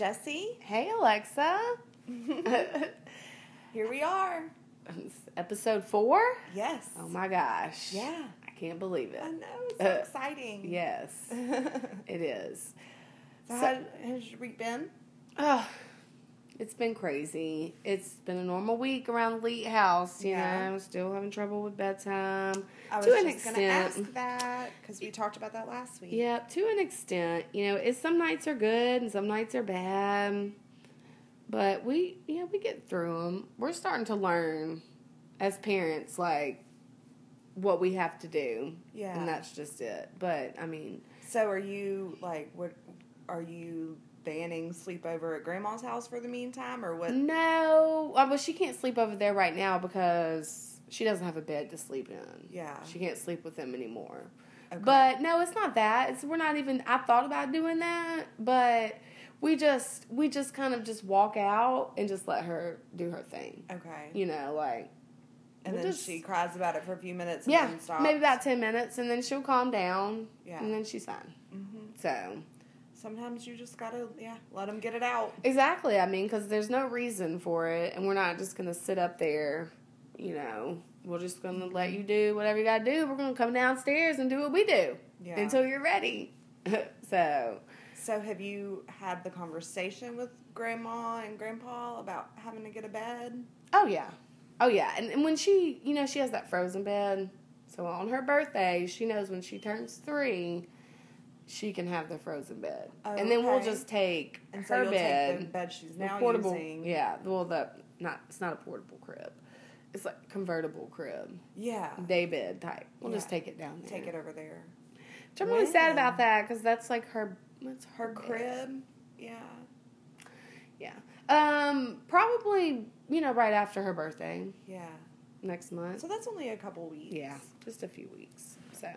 Jesse. Hey, Alexa. Here we are. Episode four? Yes. Oh my gosh. Yeah. I can't believe it. I know. It's so Uh, exciting. Yes, so, it is. how has your week been? Oh, it's been crazy. It's been a normal week around the Leet house. You Yeah. know, still having trouble with bedtime. I was To an just going to ask that because we talked about that last week. Yeah, to an extent. You know, it's some nights are good and some nights are bad. But we, yeah, we get through them. We're starting to learn as parents, like, what we have to do. Yeah. And that's just it. But, I mean, So are you like what? Are you banning sleepover at grandma's house for the meantime, or what? no. Uh, Well, she can't sleep over there right now because she doesn't have a bed to sleep in. Yeah. She can't sleep with them anymore. Okay. But no, it's not that. It's we're not even. I thought about doing that, but we just we just kind of just walk out and just let her do her thing. okay. You know, like and we'll then just- she cries about it for a few minutes. And yeah, then stops. maybe about ten minutes, and then she'll calm down. Yeah. and then she's fine. hmm So Sometimes you just gotta yeah let them get it out. exactly, I mean, because there's no reason for it, and we're not just gonna sit up there. You know, we're just gonna let you do whatever you gotta do. We're gonna come downstairs and do what we do Yeah. until you're ready. so So have you had the conversation with grandma and grandpa about having to get a bed? Oh yeah, oh yeah, and, and when she, you know, she has that frozen bed. So on her birthday, she knows when she turns three, she can have the frozen bed, and then we'll just take And so her you'll bed, take the bed she's now portable. using. Yeah, well, the not it's not a portable crib, it's like convertible crib, Yeah. day bed type. We'll just take it down there. Take it over there. Which I'm really sad about that because that's like her. That's Her bed. crib. Yeah. Yeah. Um. Probably. You know, right after her birthday Yeah. next month. So that's only a couple weeks. Yeah, just a few weeks. So,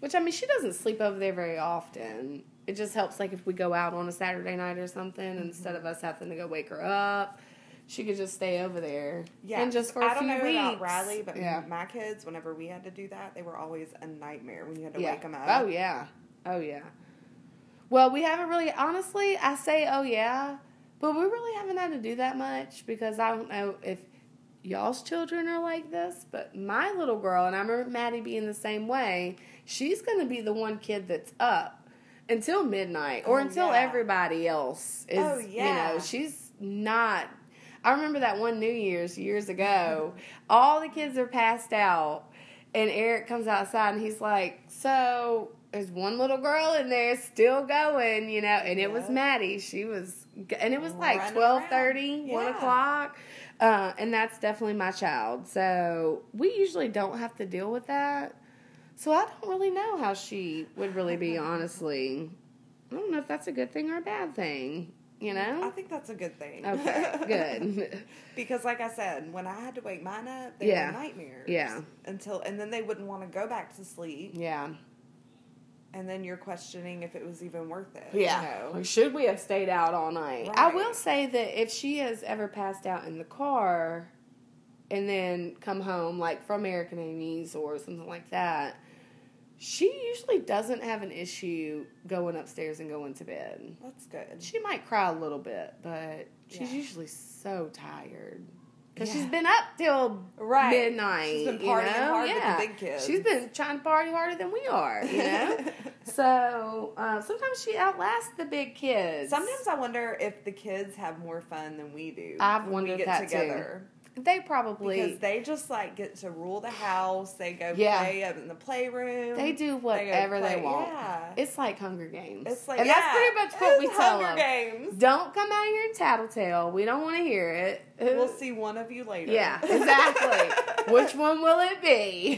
which I mean, she doesn't sleep over there very often. It just helps, like if we go out on a Saturday night or something, mm-hmm. instead of us having to go wake her up, she could just stay over there. Yeah. and just for a I don't few know weeks. about Riley, but yeah, my kids, whenever we had to do that, they were always a nightmare when you had to yeah. wake them up. Oh yeah, oh yeah. Well, we haven't really, honestly, I say, oh yeah, but we really haven't had to do that much because I don't know if y'all's children are like this, but my little girl, and I remember Maddie being the same way, she's going to be the one kid that's up until midnight or Oh, until yeah. everybody else is, Oh, yeah. you know, she's not. I remember that one New Year's years ago, all the kids are passed out, and Eric comes outside and he's like, So there's one little girl in there still going, you know, and it was Maddie. She was, and it was like Running twelve around. thirty, one Yeah. o'clock. Uh, and that's definitely my child. So we usually don't have to deal with that. So I don't really know how she would really be, honestly. I don't know if that's a good thing or a bad thing, you know? I think that's a good thing. Okay, good. because, like I said, when I had to wake mine up, they Yeah. were nightmares. Yeah. Until and then they wouldn't want to go back to sleep, yeah. and then you're questioning if it was even worth it. Yeah. You know? Like, Should we have stayed out all night? I will say that if she has ever passed out in the car and then come home, like from American Amy's or something like that, she usually doesn't have an issue going upstairs and going to bed. That's good. She might cry a little bit, but she's Yeah. usually so tired. Because Yeah. she's been up till Right. midnight. She's been you partying know? hard with the big kids. She's been trying to party harder than we are, you know? So uh, sometimes she outlasts the big kids. Sometimes I wonder if the kids have more fun than we do. I've when we wondered get that too. They probably Because they just like get to rule the house. They go Yeah. play up in the playroom. they do whatever they play- want. Yeah. It's like Hunger Games. It's like and yeah, that's pretty much what we tell Hunger them. Games. Don't come out here and tattletale. We don't want to hear it. We'll see one of you later. Yeah, exactly. Which one will it be?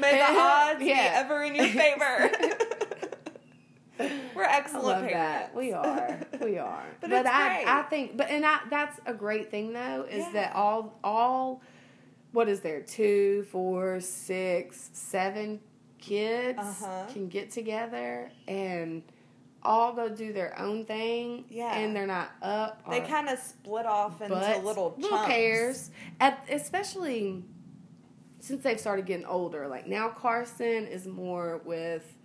May the odds be Yeah. ever in your favor. We're excellent. I parents. that. We are. We are. But but it's I great. I think but and I that's a great thing though, is that all all what is there, two, four, six, seven kids Uh-huh. can get together and all go do their own thing. Yeah. And they're not up. They kind of split off into butts, little little pairs. At, especially since they've started getting older. Like now Carson is more with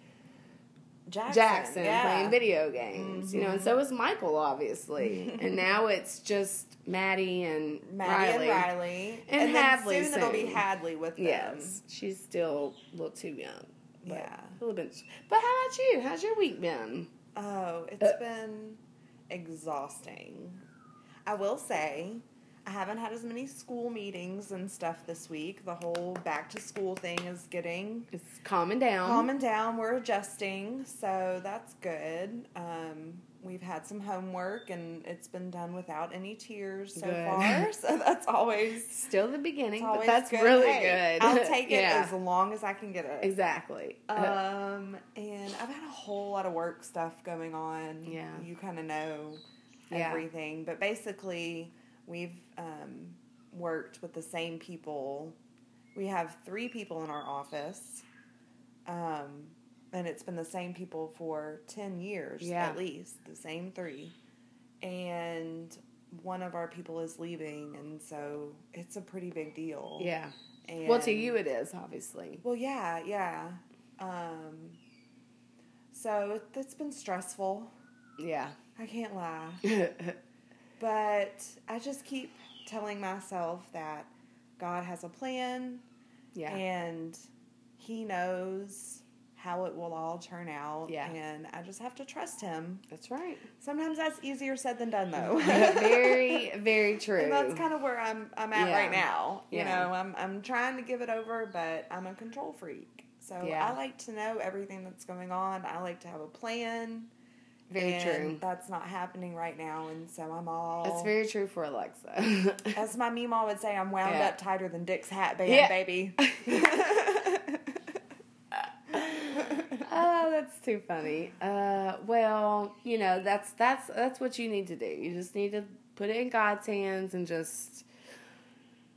Jackson, Jackson yeah. playing video games, you know, and so is Michael, obviously. and now it's just Maddie and Maddie Riley. and Riley, And then Hadley soon, it'll be. Hadley with them. Yes, she's still a little too young. But Yeah. a little bit. But how about you? How's your week been? Oh, it's Uh. been exhausting. I will say, I haven't had as many school meetings and stuff this week. The whole back to school thing is getting It's calming down. calming down. We're adjusting, so that's good. Um, we've had some homework, and it's been done without any tears so Good. far. So that's always Still the beginning, but that's good. really Hey, good. I'll take it yeah, as long as I can get it. exactly. Um, and I've had a whole lot of work stuff going on. Yeah. You kind of know Yeah. everything. But basically, we've um, worked with the same people. We have three people in our office. Um, and it's been the same people for 10 years Yeah. at least, the same three. And one of our people is leaving, and so it's a pretty big deal. yeah. And Well, to you it is obviously. well, yeah, yeah. Um, so it, it's been stressful. Yeah. I can't lie. But I just keep telling myself that God has a plan yeah. and He knows how it will all turn out. Yeah. And I just have to trust Him. That's right. Sometimes that's easier said than done, though. very, very true. And that's kind of where I'm I'm at Yeah. right now. You Yeah. know, I'm I'm trying to give it over, but I'm a control freak. So Yeah. I like to know everything that's going on. I like to have a plan. Very and true. That's not happening right now, and so I'm all. That's very true for Alexa. As my mom would say, I'm wound Yeah. up tighter than Dick's hat band, Yeah. baby. oh, that's too funny. Uh, well, you know, that's that's that's what you need to do. You just need to put it in God's hands and just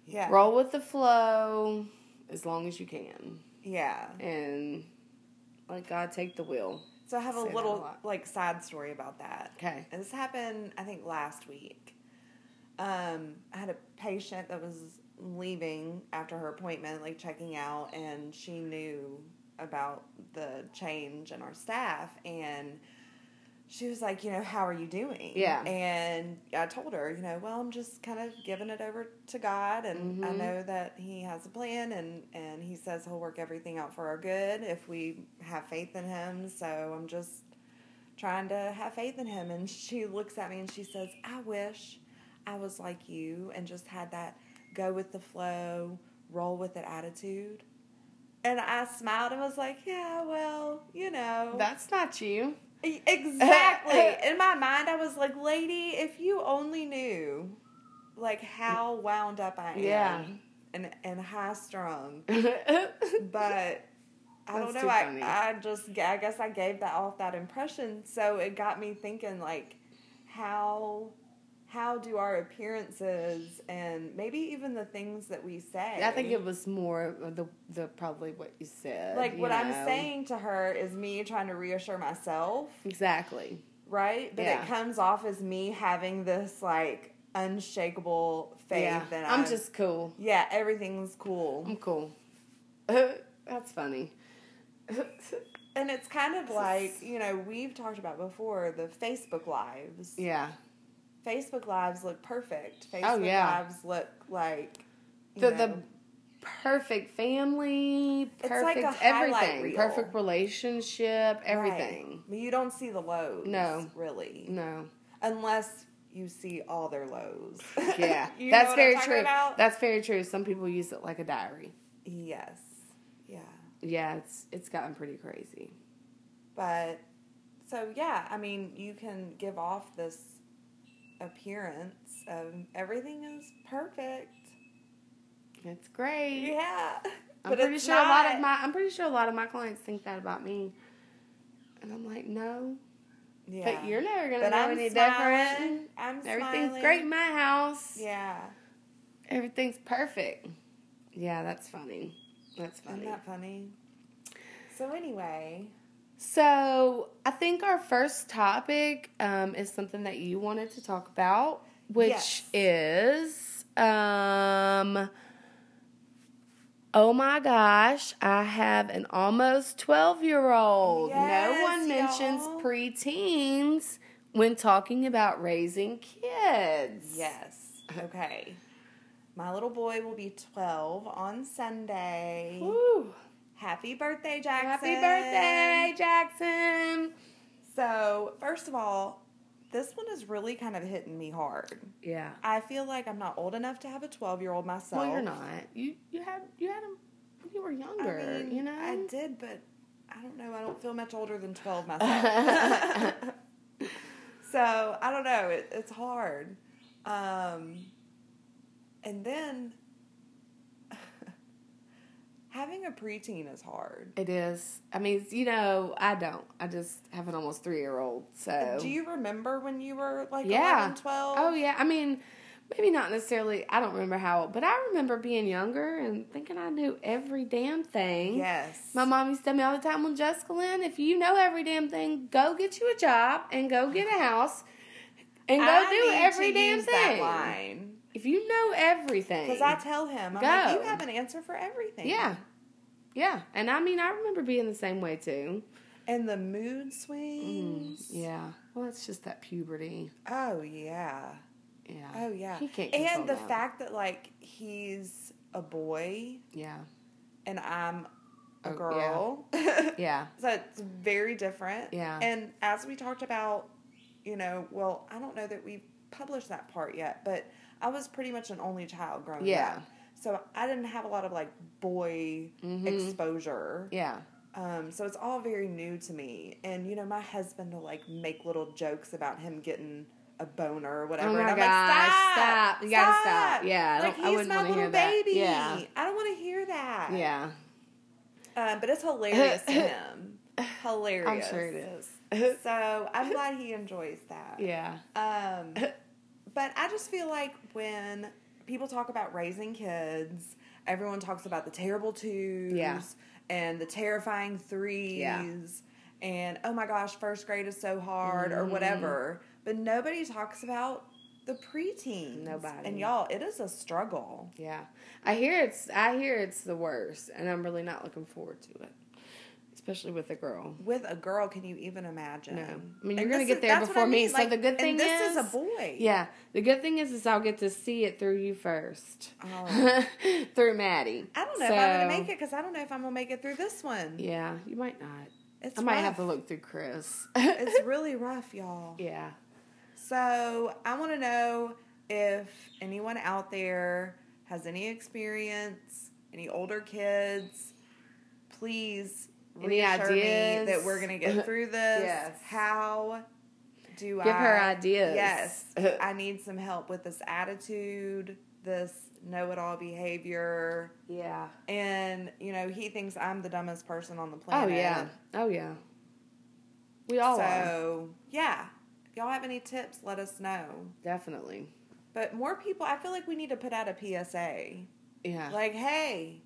yeah. roll with the flow as long as you can, Yeah. and let God take the wheel. So I have a a little lot. like side story about that. Okay. And this happened, I think, last week. Um, I had a patient that was leaving after her appointment, like checking out, and she knew about the change in our staff, and she was like, you know, how are you doing? Yeah. And I told her, you know, well, I'm just kind of giving it over to God, and I Mhm. know that He has a plan, and and He says He'll work everything out for our good if we have faith in Him. So I'm just trying to have faith in him. And she looks at me and she says, I wish I was like you and just had that go with the flow, roll with it attitude. And I smiled and was like, Yeah, well, you know. That's not you. Exactly. In my mind, I was like, Lady, if you only knew like how wound up I am Yeah. and, and high strung. But I don't know. I, funny. I just I guess I gave that off that impression, so it got me thinking like how how do our appearances and maybe even the things that we say. I think it was more the the probably what you said. like you what I'm saying to her is me trying to reassure myself, Exactly. right? But Yeah. it comes off as me having this like unshakable faith yeah. that I'm I'm just cool. yeah everything's cool. I'm cool. That's funny. And it's kind of like, you know, we've talked about before the Facebook lives. yeah. Facebook lives look perfect. Oh, Facebook Oh, yeah. lives look like The know, the perfect family, It's perfect like everything, reel. perfect relationship, everything. Right. But you don't see the lows. No. Really. No. Unless you see all their lows. Yeah. That's very true. about? That's very true. Some people use it like a diary. yes. Yeah. Yeah, it's it's gotten pretty crazy. But so yeah, I mean, you can give off this appearance of everything is perfect. It's great. Yeah. I'm But pretty sure a lot of my I'm pretty sure a lot of my clients think that about me. And I'm like, no. Yeah. But you're never gonna But know I'm any smiling. different. I'm Everything's smiling. great in my house. Yeah. Everything's perfect. Yeah, that's funny. That's funny. Isn't that funny? So anyway, So I think our first topic um, is something that you wanted to talk about, which Yes. is um, Oh my gosh, I have an almost 12 year old. no one mentions y'all. preteens when talking about raising kids. Yes. Okay. My little boy will be 12 on Sunday. Woo. Happy birthday, Jackson. Happy birthday, Jackson. So, first of all, this one is really kind of hitting me hard. Yeah. I feel like I'm not old enough to have a 12 year old myself. Well, you're not. You you had you had him when you were I younger, mean, you know? I did, but I don't know. I don't feel much older than 12 myself. so, I don't know. It, it's hard. Um, and then having a preteen is hard. It is. I mean, you know, I don't. I just have an almost three year old. So Do you remember when you were like Yeah. 11, 12? Oh yeah. I mean, maybe not necessarily. I don't remember how, old, but I remember being younger and thinking I knew every damn thing. Yes. My mom used to tell me all the time, "Well, Jessica Lynn, if you know every damn thing, go get you a job and go get a house and go I do every damn thing. If you know everything, Because I tell him, I'm Go. like, you have an answer for everything. yeah, yeah, and I mean, I remember being the same way too. And the mood swings. Mm, yeah. Well, it's just that puberty. Oh, yeah. Yeah. Oh, yeah. He can't and the that. fact that, like, he's a boy Yeah. and I'm a Oh, yeah. girl. Yeah. so it's very different. Yeah. And as we talked about, you know, well, I don't know that we've published that part yet, but I was pretty much an only child growing Yeah. up. So I didn't have a lot of like boy Mhm. exposure. Yeah. Um, so it's all very new to me. And you know, my husband will like make little jokes about him getting a boner or whatever. Oh my and I'm gosh, like, stop, stop. You gotta stop. Yeah, like don't- I he's wouldn't my little hear that. baby. Yeah. I don't want to hear that. Yeah. Um, but it's hilarious to him. Hilarious. I'm sure it is. So I'm glad he enjoys that. yeah. Um, but I just feel like when people talk about raising kids, everyone talks about the terrible twos Yeah. and the terrifying threes and oh my gosh, first grade is so hard or Mhm. whatever. But nobody talks about the preteens. Nobody. And y'all, it is a struggle. Yeah. I hear it's I hear it's the worst and I'm really not looking forward to it. Especially with a girl. With a girl, can you even imagine? No. I mean, you're And gonna get is- there before I me. mean, So the good thing and this is, is- a boy. Yeah. The good thing is is I'll get to see it through you first. Oh. through Maddie. I don't know if I'm gonna make it because I don't know if I'm gonna make it through this one. Yeah, you might not. It's I might have to look through Chris. it's really rough, y'all. yeah. So I want to know if anyone out there has any experience, any older kids. Please Any ideas? that we're gonna get through this. Yes. How do I Give her ideas. Yes, I need some help with this attitude, this know-it-all behavior, Yeah. and you know he thinks I'm the dumbest person on the planet. Oh yeah. Oh yeah. We all are. so yeah, if y'all have any tips, let us know. Definitely. But more people, I feel like we need to put out a PSA. Yeah. Like, hey,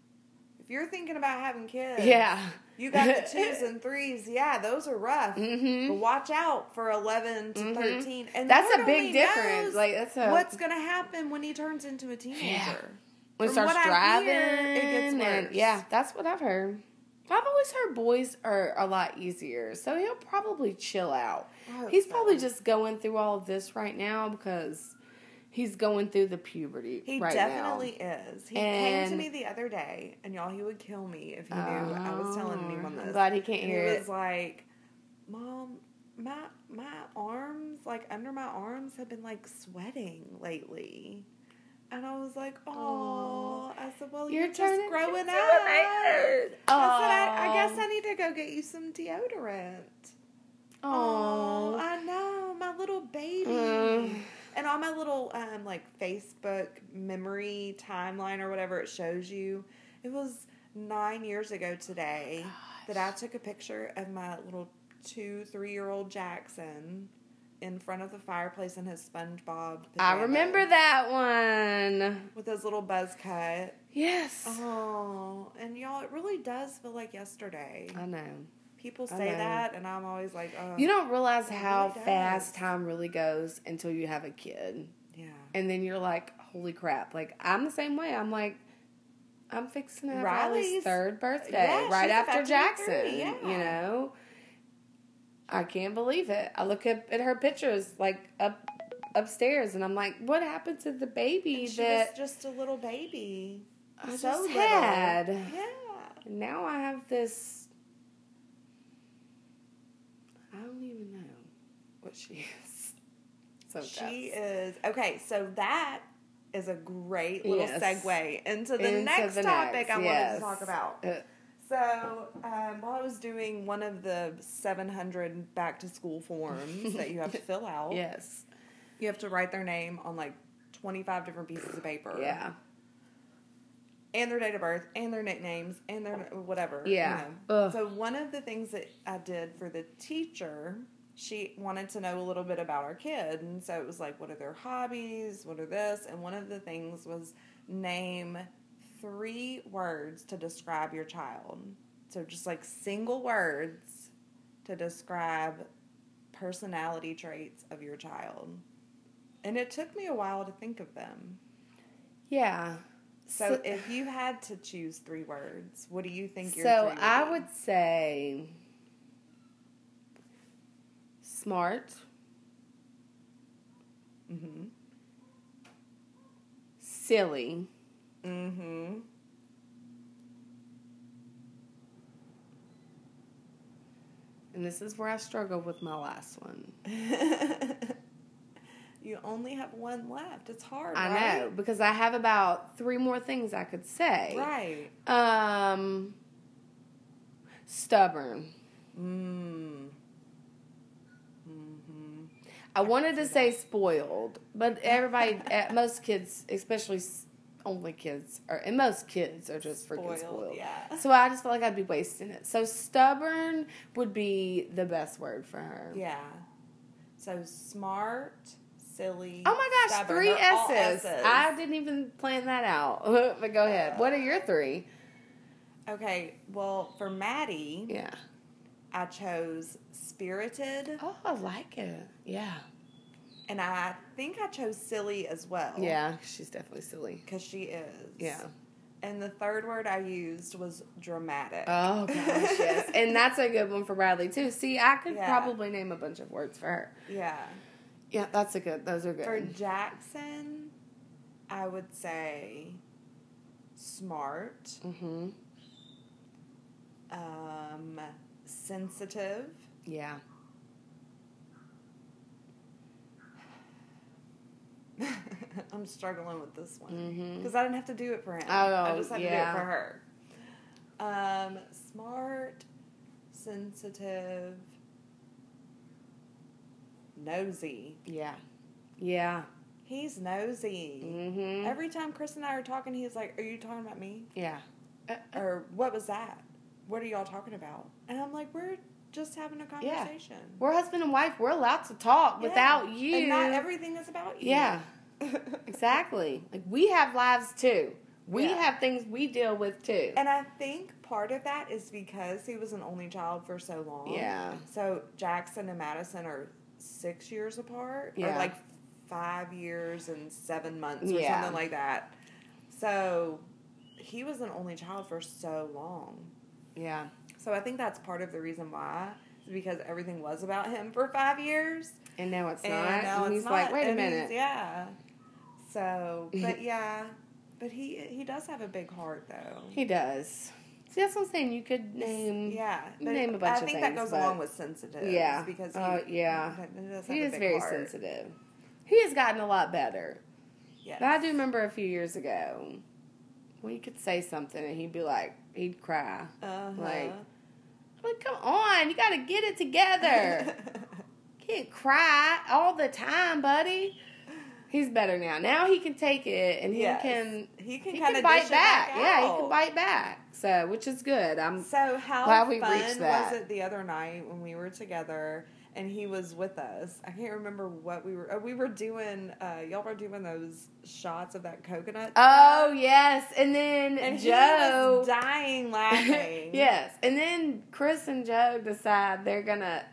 if you're thinking about having kids, yeah. you got the twos and threes. Yeah, those are rough. Mhm. But watch out for 11 to Mhm. 13. And That's a big difference. Like that's a what's going to happen when he turns into a teenager. when it from starts what driving. hear, it gets and- worse. yeah, that's what I've heard. I've always heard boys are a lot easier, so he'll probably chill out. He's probably just going through all of this right now because he's going through the puberty. He right definitely now. is. He came to me the other day, and y'all, he would kill me if he knew I was telling anyone Oh, this. I'm glad he can't and hear he it. was like, "Mom, my my arms, like under my arms, have been like sweating lately." And I was like, "Oh," I said, "Well, you're, just growing up." I said, I, "I guess I need to go get you some deodorant." Oh, Oh, I know, my little baby. Mm. And on my little um like Facebook memory timeline or whatever it shows you, it was nine years ago today that I took a picture of my little two, three year old Jackson in front of the fireplace in his SpongeBob. I remember that one. with his little buzz cut. Yes, Oh, and y'all, it really does feel like yesterday. I know. People say that, and I'm always like, oh, You don't realize how really fast time really goes until you have a kid. yeah. And then you're like, holy crap. Like, I'm the same way. I'm like, I'm fixing to have Riley's- Riley's third uh, birthday, Yeah, right after about to be Jackson. yeah. You know, I can't believe it. I look up at her pictures, like up upstairs, and I'm like, what happened to the baby And she that was just a little baby. I so just little. had? Yeah. Now I have this. I don't even know what she is. So She is okay. So that is a great little Yes. segue into the Into next the topic next, I wanted to talk about. Uh, So, um, while I was doing one of the 700 back to school forms that you have to fill out, yes. you have to write their name on like 25 different pieces of paper. Yeah. And their date of birth, and their nicknames, and their whatever. Yeah. you know. So, one of the things that I did for the teacher, she wanted to know a little bit about our kid. And so it was like, what are their hobbies? What are this? And one of the things was name three words to describe your child. So just like single words to describe personality traits of your child. And it took me a while to think of them. Yeah. So, So- if you had to choose three words, what do you think your So would I be? would say smart, Mm-hmm. silly, Mm-hmm. and this is where I struggle with my last one. you only have one left. It's hard. I right? know because I have about three more things I could say. Right. Um, stubborn. Mm. Mm-hmm. I wanted to say spoiled, but everybody, eh, most kids, especially only kids, or and most kids are just freaking Spoiled, spoiled. yeah. So I just felt like I'd be wasting it. So stubborn would be the best word for her. Yeah. So smart, silly. Oh my gosh, stubborn. 3 S's. S's. I didn't even plan that out. but go ahead. What are your three? Okay. Well, for Maddie, Yeah. I chose spirited, Oh, I like it. Yeah. and I think I chose silly as well. Yeah, she's definitely silly. Because she is. Yeah. And the third word I used was dramatic. Oh gosh, yes, and that's a good one for Bradley too. See, I could Yeah. probably name a bunch of words for her. yeah. Yeah, that's a good. Those are good. For Jackson, I would say smart, mm-hmm. um, sensitive, Yeah. I'm struggling with this one because I didn't have to do it for him. Oh, I just had yeah. to do it for her. Um, smart, sensitive, nosy. Yeah. Yeah. He's nosy. Mm-hmm. Every time Chris and I are talking, he's like, "Are you talking about me?" yeah. Uh, uh, Or what was that? What are y'all talking about? And I'm like, we're just having a conversation. we're husband and wife. We're allowed to talk Yeah. without you. And not everything is about you. Yeah. Exactly. Like we have lives too. We Yeah. have things we deal with too. and I think part of that is because he was an only child for so long. Yeah. So Jackson and Madison are six years apart. Or like five years and seven months or Yeah. something like that. So he was an only child for so long. Yeah. So I think that's part of the reason why. Because everything was about him for five years. And now it's and not. now and it's he's like, wait a and he's- minute. Yeah. So, but yeah, but he he does have a big heart though. He does. See, that's what I'm saying. You could name. yeah, name a bunch I of things. I think that goes but- along with sensitive. Yeah. because he, Oh, yeah. he, He is very heart. sensitive. He has gotten a lot better. Yes. But I do remember a few years ago when you could say something and he'd be like, he'd cry. Uh-huh. Like, like, come on, you got to get it together. Can't cry all the time, buddy. He's better now. Now he can take it and he Yes. can he can he kind can of bite back. back. Yeah, he can bite back. So, which is good. I'm So how Glad we fun reached that. was it the other night when we were together and he was with us? I can't remember what we were. Oh, we were doing. Uh, y'all were doing those shots of that coconut. Oh stuff, yes, and then and Joe. he was dying laughing. yes, and then Chris and Joe decide they're gonna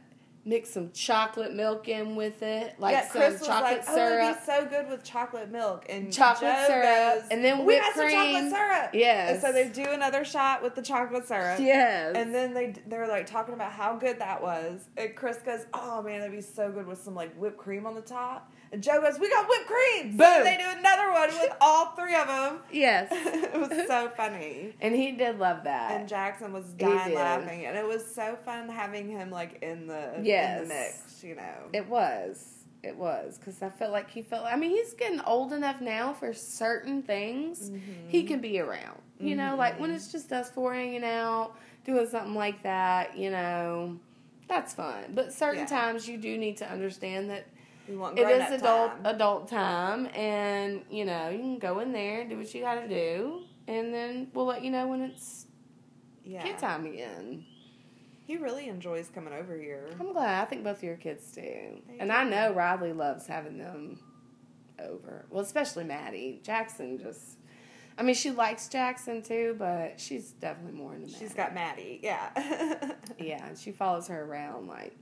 mix some chocolate milk in with it, like yeah, some Chris was chocolate like, "Oh, syrup. it'd be so good with chocolate milk and Chocolate Joe syrup, goes, and then we whipped some chocolate cream." syrup. Yes. and so they do another shot with the chocolate syrup. yes. And then they they're like talking about how good that was. And Chris goes, "Oh man, that'd be so good with some like whipped cream on the top." And Joe goes, "We got whipped cream." So they do another one with all three of them. yes. it was so funny. And he did love that. And Jackson was dying laughing, and it was so fun having him like in the in Yes. the mix. You know, It was. It was because I felt like he felt. I mean, he's getting old enough now for certain things mm-hmm. he can be around. You know, like when mm-hmm. it's just us four hanging out, doing something like that. You know, that's fun. But certain Yeah. times you do need to understand that we want it adult time. adult time, and you know you can go in there do what you got to do, and then we'll let you know when it's yeah. kid time again. He really enjoys coming over here. I'm glad. I think both of your kids do. They and do. I know Riley loves having them over. Well, especially Maddie. Jackson just. I mean, she likes Jackson too, but she's definitely more into Maddie. She's got Maddie. Yeah. Yeah, and she follows her around like.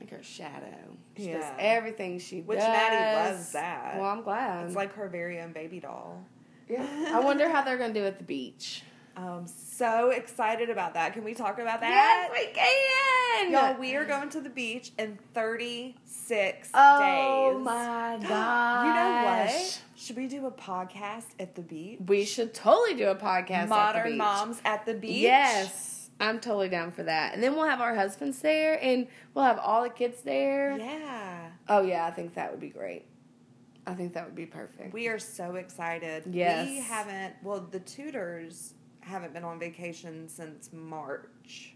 Like her shadow. She does Yeah. everything she Which does. Maddie loves that. Well, I'm glad. it's like her very own baby doll. yeah. I wonder how they're going to do at the beach. I'm so excited about that. Can we talk about that? Yes, we can! Y'all, we are going to the beach in 36 Oh days. Oh my god! You know what? Should we do a podcast at the beach? We should totally do a podcast. at the Modern beach. moms at the beach. Yes, I'm totally down for that. And then we'll have our husbands there, and we'll have all the kids there. Yeah. Oh yeah, I think that would be great. I think that would be perfect. We are so excited. Yes. We haven't, well, the tutors haven't been on vacation since March.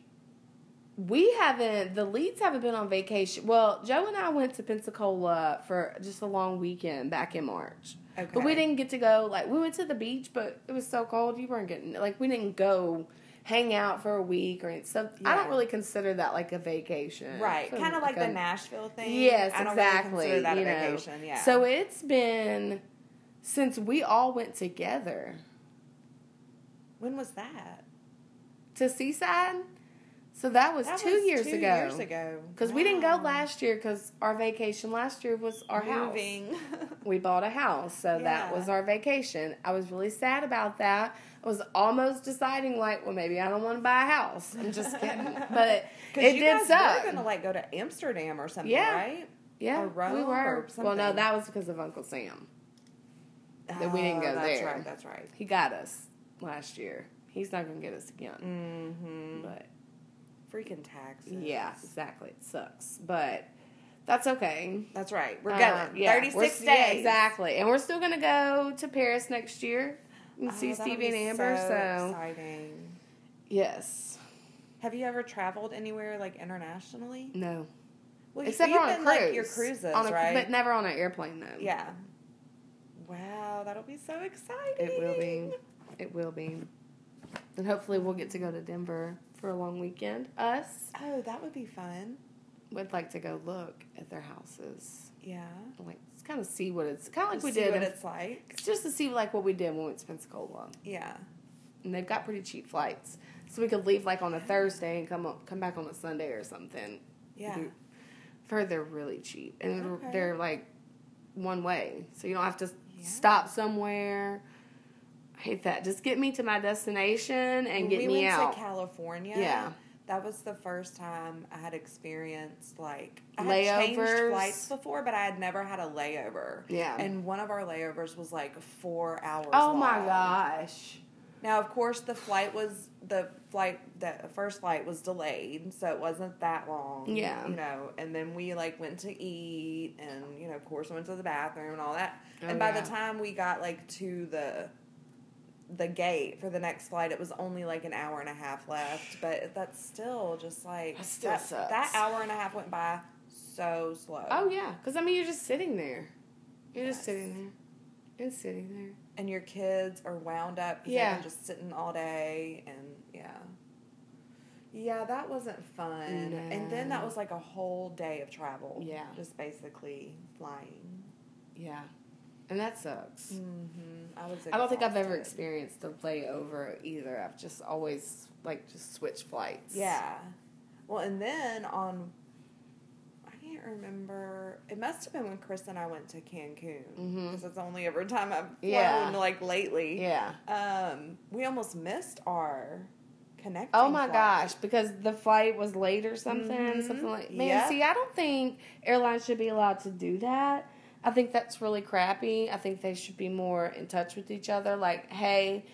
We haven't. The leads haven't been on vacation. Well, Joe and I went to Pensacola for just a long weekend back in March. Okay. But we didn't get to go. Like we went to the beach, but it was so cold. You weren't getting like we didn't go hang out for a week or stuff. I don't really consider that like a vacation. Right. Kind of like a- the Nashville thing. Yes, I don't exactly. Really consider that you a know. vacation. Yeah. So it's been since we all went together when was that? to Seaside. So that was That two was years two ago. Years ago. Because we didn't go last year because our vacation last year was our Moving. house. We bought a house, so that was our vacation. I was really sad about that. I was almost deciding, like, well, maybe I don't want to buy a house. I'm just kidding. But it you did guys suck. were gonna like go to Amsterdam or something, Yeah. right? yeah, or Rome we or were. Well, no, that was because of Uncle Sam. That we didn't go Oh, that's there. right. That's right. He got us last year. He's not going to get us again. Mm-hmm. But Freaking taxes. yeah, exactly. It sucks. But that's okay. That's right. We're going. Um, yeah, 36 we're- days. yeah, exactly. And we're still going to go to Paris next year and Oh, see Stevie and Amber. So, So, exciting. yes. Have you ever traveled anywhere like internationally? No. Well, Except for on been, cruise. like your cruises, a, right? But never on an airplane, though. yeah. Wow, that'll be so exciting. It will be. It will be. And hopefully we'll get to go to Denver for a long weekend. Us Oh, that would be fun. would like to go look at their houses. Yeah. Like kind of see what it's kind of like we See did. what it's like. just to see like what we did when we went to Pensacola. Yeah. And they've got pretty cheap flights. So we could leave like on a Thursday and come up, come back on a Sunday or something. Yeah. Do- they're really cheap. And they're- Okay. they're like one way. So you don't have to Yeah. stop somewhere. I hate that. Just get me to my destination and get we me out. We went to California. Yeah. That was the first time I had experienced like I had changed flights before, but I had never had a layover. Yeah. And one of our layovers was like four hours. oh my gosh. Now, of course, the flight was the flight the first flight was delayed, so it wasn't that long. Yeah. you know. And then we like went to eat, and you know, of course, went to the bathroom and all that. Oh, and by yeah. the time we got like to the the gate for the next flight, it was only like an hour and a half left. But that's still just like That still that, sucks. that hour and a half went by so slow. Oh yeah, because I mean you're just sitting there. You're just sitting there. You're sitting there. and your kids are wound up Yeah. just sitting all day and yeah yeah that wasn't fun and then that was like a whole day of travel Yeah. just basically flying Yeah, and that sucks. mm-hmm. i was I don't think I've ever experienced a layover either. I've just always like just switched flights. yeah well and then on I can't remember. It must have been when Chris and I went to Cancun because it's the only ever time I've flown Yeah. like lately. Yeah. Um, we almost missed our connecting. Oh my flight. gosh, because the flight was late or something, Mhm. something like. Man, Yeah. see, I don't think airlines should be allowed to do that. I think that's really crappy. I think they should be more in touch with each other. Like, hey,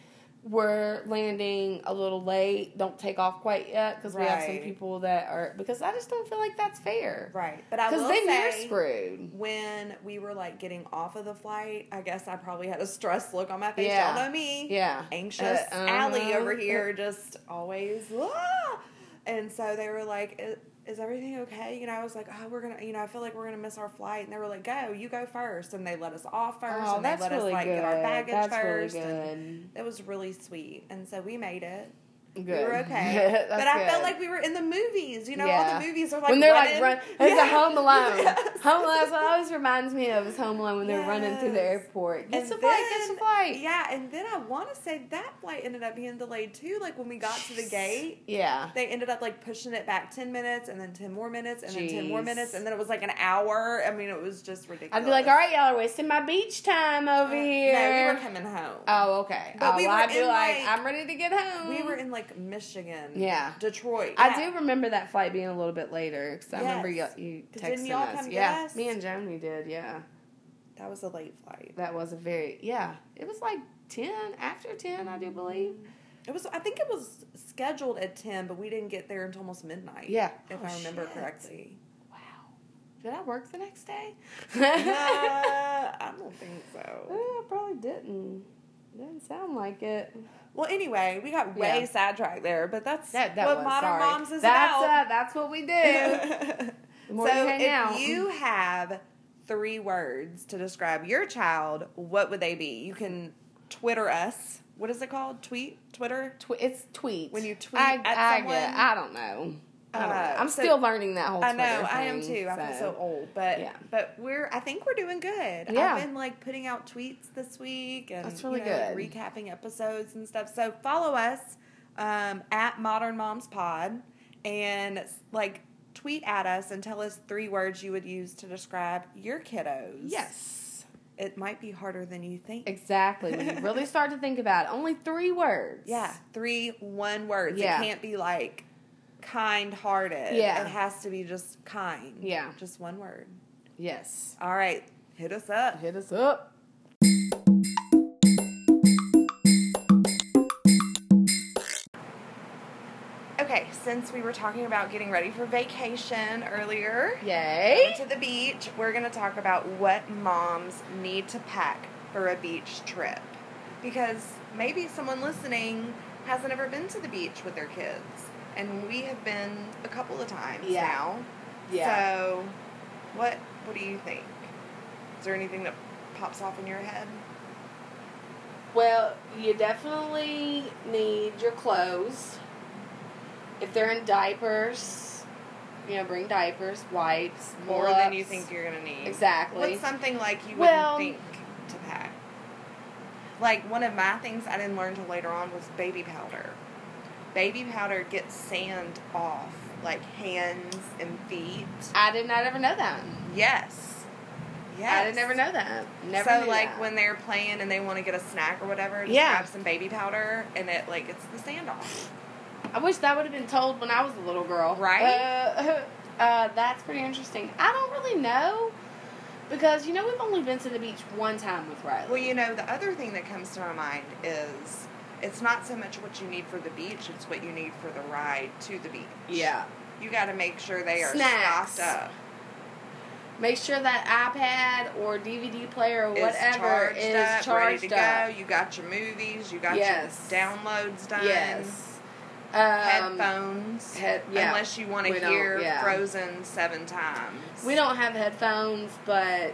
we're landing a little late. Don't take off quite yet because we have some people that are. Because I just don't feel like that's fair. Right, but I Because then you're screwed. when we were like getting off of the flight, I guess I probably had a stressed look on my face. Yeah. Y'all know me. Yeah. Anxious Uh, uh-huh. Allie over here, just always. Ah! And so they were like, "I- "Is everything okay?" You know, I was like, "Oh, we're gonna," you know, I feel like we're gonna miss our flight. And they were like, "Go, you go first. And they let us off first, Oh, and they let really us like good. get our baggage that's first. really and good. it was really sweet. And so we made it. Good. We were okay. But I felt like we were in the movies. You know, all the movies are like when they're running. like run, it's Yeah. a Home Alone. Yes. Home Alone. That's what always reminds me of is Home Alone when they're running through the airport. Get And the flight, get the then- flight. Yeah, and then I want to say that flight ended up being delayed too. Like when we got to the gate, Yeah. they ended up like pushing it back 10 minutes and then 10 more minutes and then 10 more minutes and then it was like an hour. I mean, it was just ridiculous. I'd be like, all right, y'all are wasting my beach time over Uh, here. No, we were coming home. oh, okay. But oh, we well, were I'd be like, like- I'm ready to get home. we were in like Michigan. Yeah. Detroit. I yeah. do remember that flight being a little bit later because I remember you, Yes. you texting us. yeah, me and Joni did. Yeah, That was a late flight. that was a very yeah. It was like ten after ten, I do believe. It was. I think it was scheduled at 10, but we didn't get there until almost midnight. Yeah. If Oh, I remember shit. correctly. Wow. Did I work the next day? uh, I don't think so. Eh, I probably didn't. Didn't sound like it. Well, anyway, we got way Yeah. sidetracked there, but that's That, that what was, Modern sorry. Moms is that's, about. Uh, that's what we do. so if you have three words to describe your child, what would they be? You can Twitter us. What is it called? Tweet? Twitter? Tw- it's tweet. When you tweet I, at I, someone? I don't know. I know. Uh, I'm so- still learning that whole thing. I Twitter know, I am thing, too. I feel so old, but yeah. but we're I think we're doing good. Yeah. I've been like putting out tweets this week and That's really you know, good. recapping episodes and stuff. So follow us um, at Modern Moms Pod and like tweet at us and tell us three words you would use to describe your kiddos. Yes. it might be harder than you think. Exactly. When you really start to think about it, only three words. Yeah, three one words. Yeah. It can't be like kind hearted. Yeah. it has to be just kind. Yeah. just one word. Yes. All right, hit us up. Hit us up. Okay, since we were talking about getting ready for vacation earlier, Yay. to the beach, we're going to talk about what moms need to pack for a beach trip. Because maybe someone listening hasn't ever been to the beach with their kids, and we have been a couple of times Yeah. now. Yeah. So, what what do you think? Is there anything that pops off in your head? Well, you definitely need your clothes. If they're in diapers, you know, bring diapers, wipes, More than you think you're going to need. Exactly. What's something like you Well- wouldn't think to pack? Like one of my things I didn't learn till later on was baby powder. Baby powder gets sand off like hands and feet. I did not ever know that. Yes. Yes. I did never know that. Never so like that. when they're playing and they want to get a snack or whatever, just Yeah. grab some baby powder and it like gets the sand off. I wish that would have been told when I was a little girl. Right? Uh, uh, that's pretty interesting. I don't really know because you know we've only been to the beach one time with Riley. Well, you know, the other thing that comes to my mind is it's not so much what you need for the beach, it's what you need for the ride to the beach. yeah. You got to make sure they are Snacks. stocked up. Make sure that iPad or DVD player or Is whatever charged is up, charged ready to up. go. You got your movies, you got Yes. your downloads done. Yes. Um, Headphones. head- yeah. Unless you want to hear yeah. Frozen seven times. we don't have headphones, but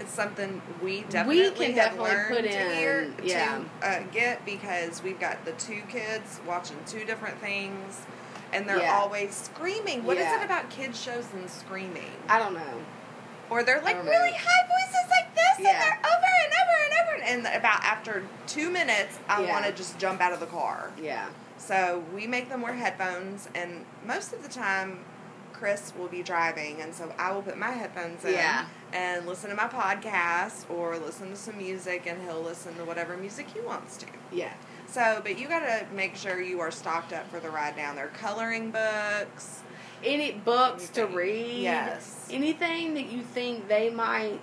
It's something we definitely we can have definitely learned put to in, hear yeah. to uh, get because we've got the two kids watching two different things, and they're Yeah. always screaming. What is Yeah. it about kids shows and screaming? I don't know. Or they're like don't know. really high voices like this, and they're over and over and over. And about after two minutes, I want to just jump out of the car. Yeah. So we make them wear headphones, and most of the time, Chris will be driving, and so I will put my headphones in Yeah. and listen to my podcast or listen to some music, and he'll listen to whatever music he wants to. Yeah. So, but you got to make sure you are stocked up for the ride down. There coloring books. Any books to read. Yes. Anything that you think they might,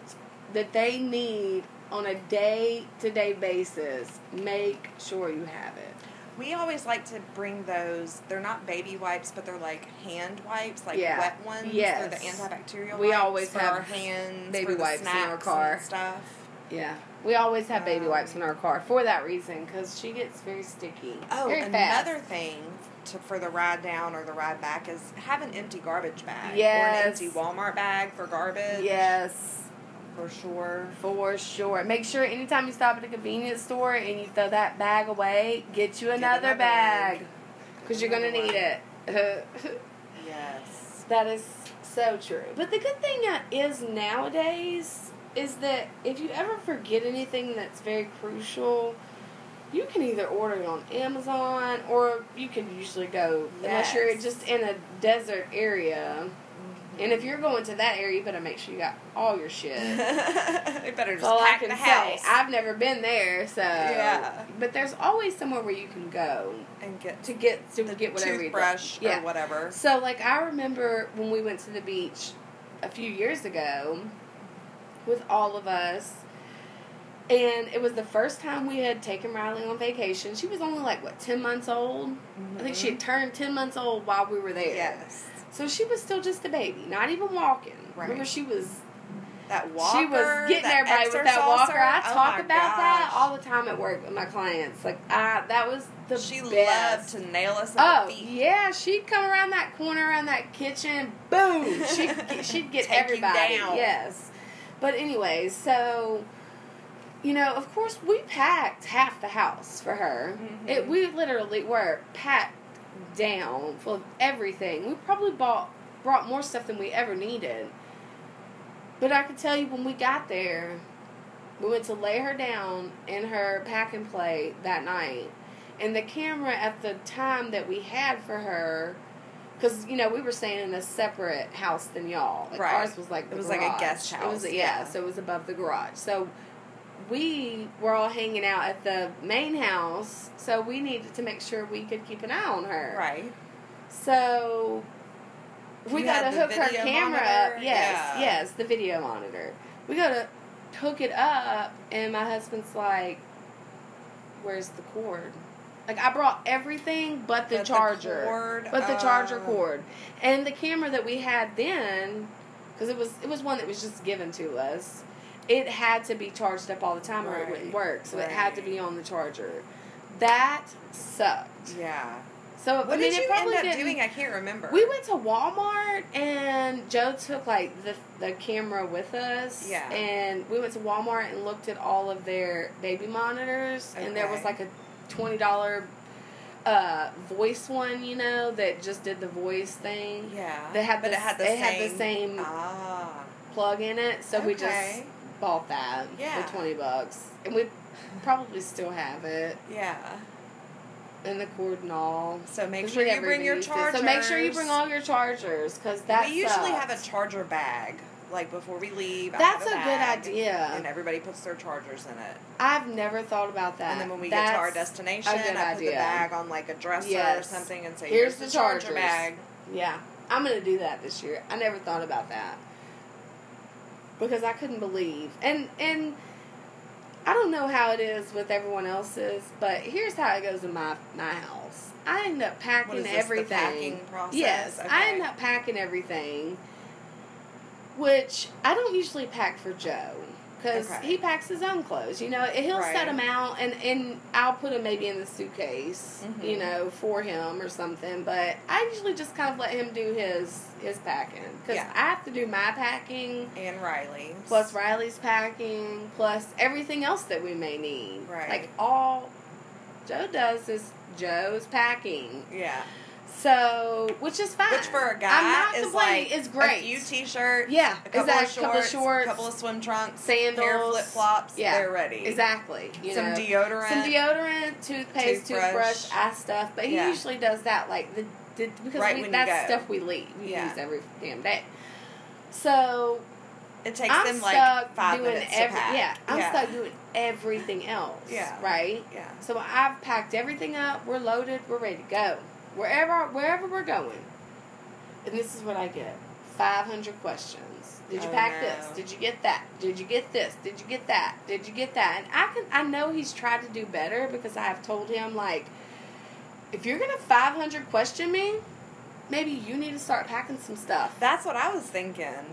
that they need on a day to day basis, make sure you have it. We always like to bring those. They're not baby wipes, but they're like hand wipes, like Yeah. wet ones. Yes. They're the antibacterial. We always have our hands, baby wipes in our car. stuff. Yeah. We always have baby Um, wipes in our car for that reason because she gets very sticky. Oh, very another fast. thing to, for the ride down or the ride back is have an empty garbage bag or Yes. an empty Walmart bag for garbage. Yes. For sure. For sure. Make sure anytime you stop at a convenience store and you throw that bag away, get you another, another bag bag. because you're going to need it. Yes. that is so true. But the good thing uh, is nowadays is that if you ever forget anything that's very crucial, you can either order it on Amazon or you can usually go unless you're just in a desert area. And if you're going to that area, you better make sure you got all your shit. they better just all I pack can the say. house I've never been there, so Yeah. But there's always somewhere where you can go and get to get to the get whatever you toothbrush Yeah. or whatever. So like I remember when we went to the beach a few years ago with all of us. And it was the first time we had taken Riley on vacation. She was only like what ten months old. I think she had turned ten months old while we were there. Mm-hmm. Yes. So she was still just a baby, not even walking. Right. Remember, she was That walker. she was getting everybody with that walker. I Oh talk my about that all the time at work with my clients. Like, I, that was the She best. loved to nail us Oh the feet. yeah, she'd come around that corner, around that kitchen, boom. She'd get, she'd get everybody. down. Yes, but anyways, so you know, of course, we packed half the house for her. Mhm. It we literally were packed down full of everything. We probably bought brought more stuff than we ever needed. But I can tell you when we got there, we went to lay her down in her pack and play that night. And the camera at the time that we had for her, because you know we were staying in a separate house than y'all. Like Right. Ours was like It was like a garage. guest It was house, yeah, yeah. so it was above the garage. So we were all hanging out at the main house, so we needed to make sure we could keep an eye on her. Right. So we You got to hook her camera monitor? up. Yes, Yeah. yes, the video monitor. We got to hook it up, and my husband's like, "Where's the cord?" Like I brought everything but the But the charger, cord, but the charger uh, cord, and the camera that we had then, because it was it was one that was just given to us. It had to be charged up all the time, or it wouldn't work. So it had to be on the charger. That sucked. Yeah. So What I mean, did it you probably end up didn't- doing? I can't remember. we went to Walmart and Joe took like the the camera with us. Yeah. And we went to Walmart and looked at all of their baby monitors and there was like a twenty dollar uh voice one, you know, that just did the voice thing. Yeah. They had but the, it had the they same. had the same Ah. plug in it, so we just Okay. Bought that Yeah. for twenty bucks. And we probably still have it. Yeah. And the cord and all. So make sure you bring your used it. So make sure you bring all your chargers, because that we usually have a charger bag, like before we leave. That's have a good idea. And everybody puts their chargers in it. I've never thought about that. and then when we get to our destination, a I put the bag on like a dresser or something and say, Here's "Here's, the the charger bag." Yeah, I'm gonna do that this year. I never thought about that because I couldn't believe and and I don't know how it is with everyone else's, but here's how it goes in my my house. I end up packing What is this, everything. the packing process? Yes, I end up packing everything, which I don't usually pack for Joe because Okay. he packs his own clothes. You know, he'll set them out, and and I'll put them maybe in the suitcase, you Mhm. know, for him or something. But I usually just kind of let him do his his packing because Yeah. I have to do my packing. And Riley. Plus Riley's packing, plus everything else that we may need. Right. Like all Joe does is Joe's packing. Yeah. So, which is fine. Which for a I'm guy not is complaining. like it's great. A few t-shirts. Yeah, A couple exactly. of shorts. Couple of shorts, couple of swim trunks. sandals, Pair of flip flops. Yeah. They're ready. exactly. You Some know, deodorant. some deodorant, toothpaste, Toothbrush. toothbrush, eye stuff. But he Yeah. usually does that like the did because Right we, that's stuff we leave. We Yeah. use every damn day. So It takes I'm them stuck like five doing minutes every to pack. yeah. I'm yeah. stuck doing everything else. Yeah. Right. Yeah. So I've packed everything up. We're loaded. We're ready to go. Wherever wherever we're going. And this is what I get: five hundred questions. Did you Oh, pack no. this? Did you get that? Did you get this? Did you get that? Did you get that? And I can I know he's tried to do better because I have told him like, if you're gonna five hundred question me, maybe you need to start packing some stuff. That's what I was thinking.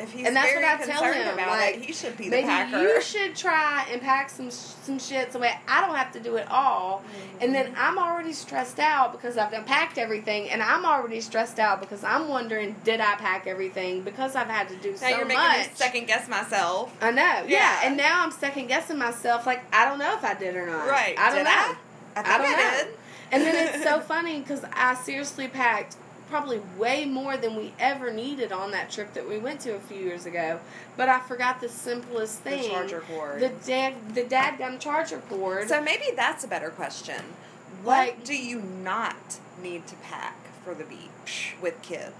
If he's And that's very what I tell him, about like, it, he should be the Maybe packer. you should try and pack some some shit so that I don't have to do it all. And then mm-hmm. I'm already stressed out because I've done packed everything, and I'm already stressed out because I'm wondering did I pack everything because I've had to do now so you're making much. me second guess myself. I know, yeah. Yeah. And now I'm second guessing myself. Like I don't know if I did or not. Right. I don't Did know. I? I think I don't I, know. did. And then it's so funny because I seriously packed probably way more than we ever needed on that trip that we went to a few years ago. But I forgot the simplest thing: the charger cord. The dad, the dadgum charger cord. so maybe that's a better question. What Like- do you not need to pack for the beach with kids?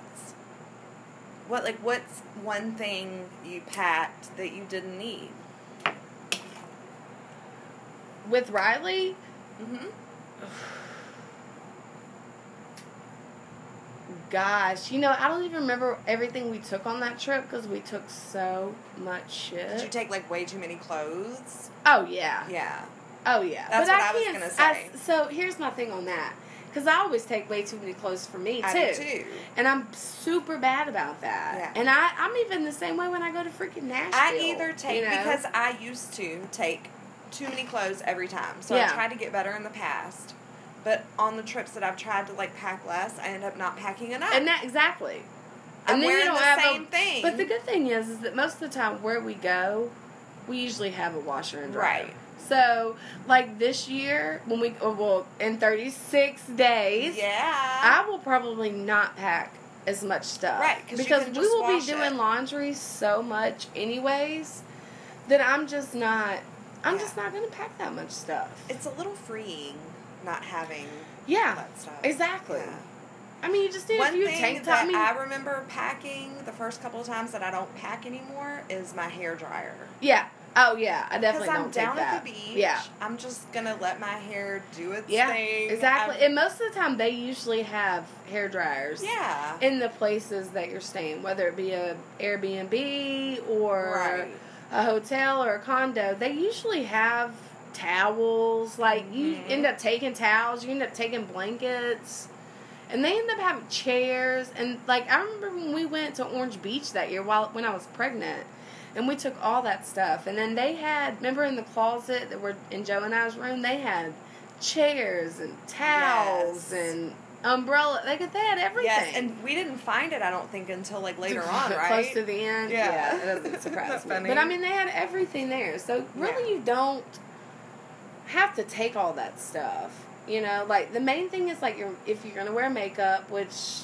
What like what's one thing you packed that you didn't need? with Riley, Mm-hmm. Gosh, you know, I don't even remember everything we took on that trip because we took so much shit. Did you take like way too many clothes? oh yeah, Yeah. oh yeah. That's but what I I was gonna I- say. so here's my thing on that. Because I always take way too many clothes for me too. I too. And I'm super bad about that. Yeah. And I, I'm even the same way when I go to freaking Nashville. I either take you know? because I used to take too many clothes every time. So Yeah. I tried to get better in the past. But on the trips that I've tried to like pack less, I end up not packing enough. and that exactly. I'm and then you don't the have a- thing. But the good thing is, is that most of the time where we go, we usually have a washer and dryer. Right. So, like this year, when we oh, well in thirty six days, yeah. I will probably not pack as much stuff, Right, Because we will be doing it. laundry so much, anyways, that I'm just not. I'm Yeah. just not going to pack that much stuff. it's a little freeing not having yeah, that stuff. exactly. Yeah. I mean, you just need a One few thing tank top. I mean, I remember packing the first couple of times that I don't pack anymore is my hair dryer. yeah. Oh yeah, I Because definitely I'm don't down take that. at the beach. Yeah. I'm just gonna let my hair do its Yeah, thing. exactly. I'm- and most of the time, they usually have hair dryers. yeah. In the places that you're staying, whether it be a Airbnb or right. a hotel or a condo, they usually have towels. Like you Mhm. end up taking towels, you end up taking blankets, and they end up having chairs. And like I remember when we went to Orange Beach that year while when I was pregnant, and we took all that stuff. And then they had remember in the closet that were in Joe and I's room, they had chairs and towels Yes. and umbrella. They could they had everything. Yes, and we didn't find it. I don't think until like later on, right? Close to the end. Yeah. Yeah, it doesn't surprise me. funny. But I mean, they had everything there. So really, Yeah. you don't have to take all that stuff. You know, like the main thing is like you're, if you're gonna wear makeup, which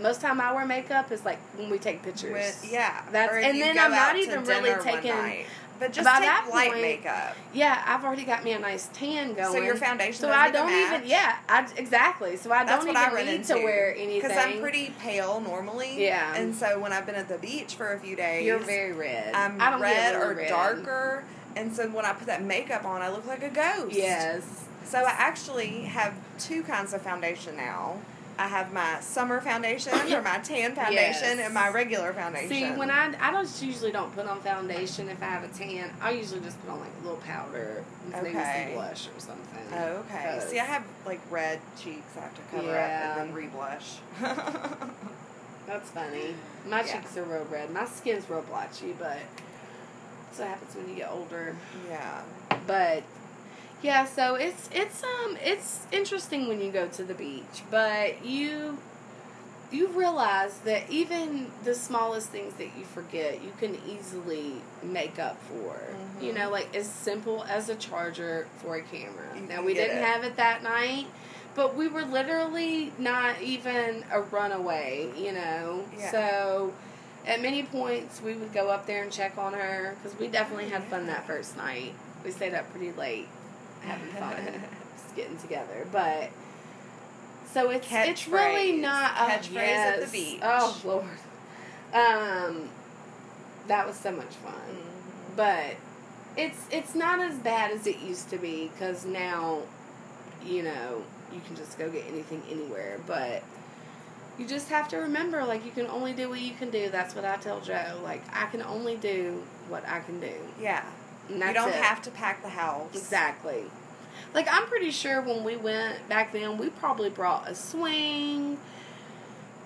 most time I wear makeup is like when we take pictures. With, yeah, That's- and then I'm not even really taking- night. But just By take that light point- makeup. Yeah, I've already got me a nice tan going. So your foundation. So I don't even. Yeah, I exactly. So I That's don't I even run need into. to wear anything. Because I'm pretty pale normally. Yeah. And so when I've been at the beach for a few days, You're very red. I'm I red or red. darker. And so when I put that makeup on, I look like a ghost. Yes. So I actually have two kinds of foundation now. I have my summer foundation or my tan foundation Yes. and my regular foundation. See, when I I don't usually don't put on foundation if I have a tan. I usually just put on like a little powder, and maybe Okay. some blush or something. Oh, okay. See, I have like red cheeks. I have to cover Yeah. up and then re-blush. That's funny. My Yeah. cheeks are real red. My skin's real blotchy, but that's what happens when you get older. yeah. But yeah, so it's it's um it's interesting when you go to the beach, but you you realize that even the smallest things that you forget, you can easily make up for. Mhm. You know, like as simple as a charger for a camera. You now we didn't it. have it that night. But we were literally not even a runaway, you know. Yeah. So, at many points, we would go up there and check on her because we definitely had fun that first night. We stayed up pretty late, having fun, just getting together. But So it's it's really not a Catchphrase yes. at the beach. Oh lord. Um, that was so much fun, Mhm. but it's it's not as bad as it used to be because now, you know, you can just go get anything anywhere. But you just have to remember, like you can only do what you can do. That's what I tell Joe. Like I can only do what I can do. Yeah. You don't it. have to pack the house. Exactly. Like I'm pretty sure when we went back then, we probably brought a swing.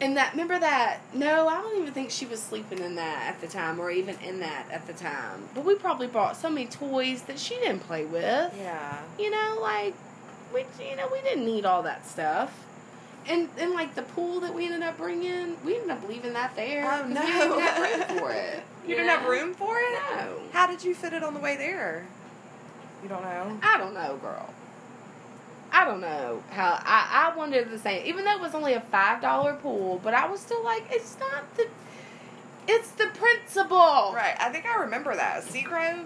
And that remember that? No, I don't even think she was sleeping in that at the time, or even in that at the time. But we probably brought so many toys that she didn't play with. Yeah. You know, like we, you know, we didn't need all that stuff. And and like the pool that we ended up bringing, we ended up leaving that there. Oh, 'cause We no. didn't have room for it. You didn't have room for it? No. How did you fit it on the way there? You don't know? I don't know, girl. I don't know how I, I wanted the same even though it was only a five dollar pool, but I was still like, it's not the it's the principle. Right. I think I remember that. Seagrove?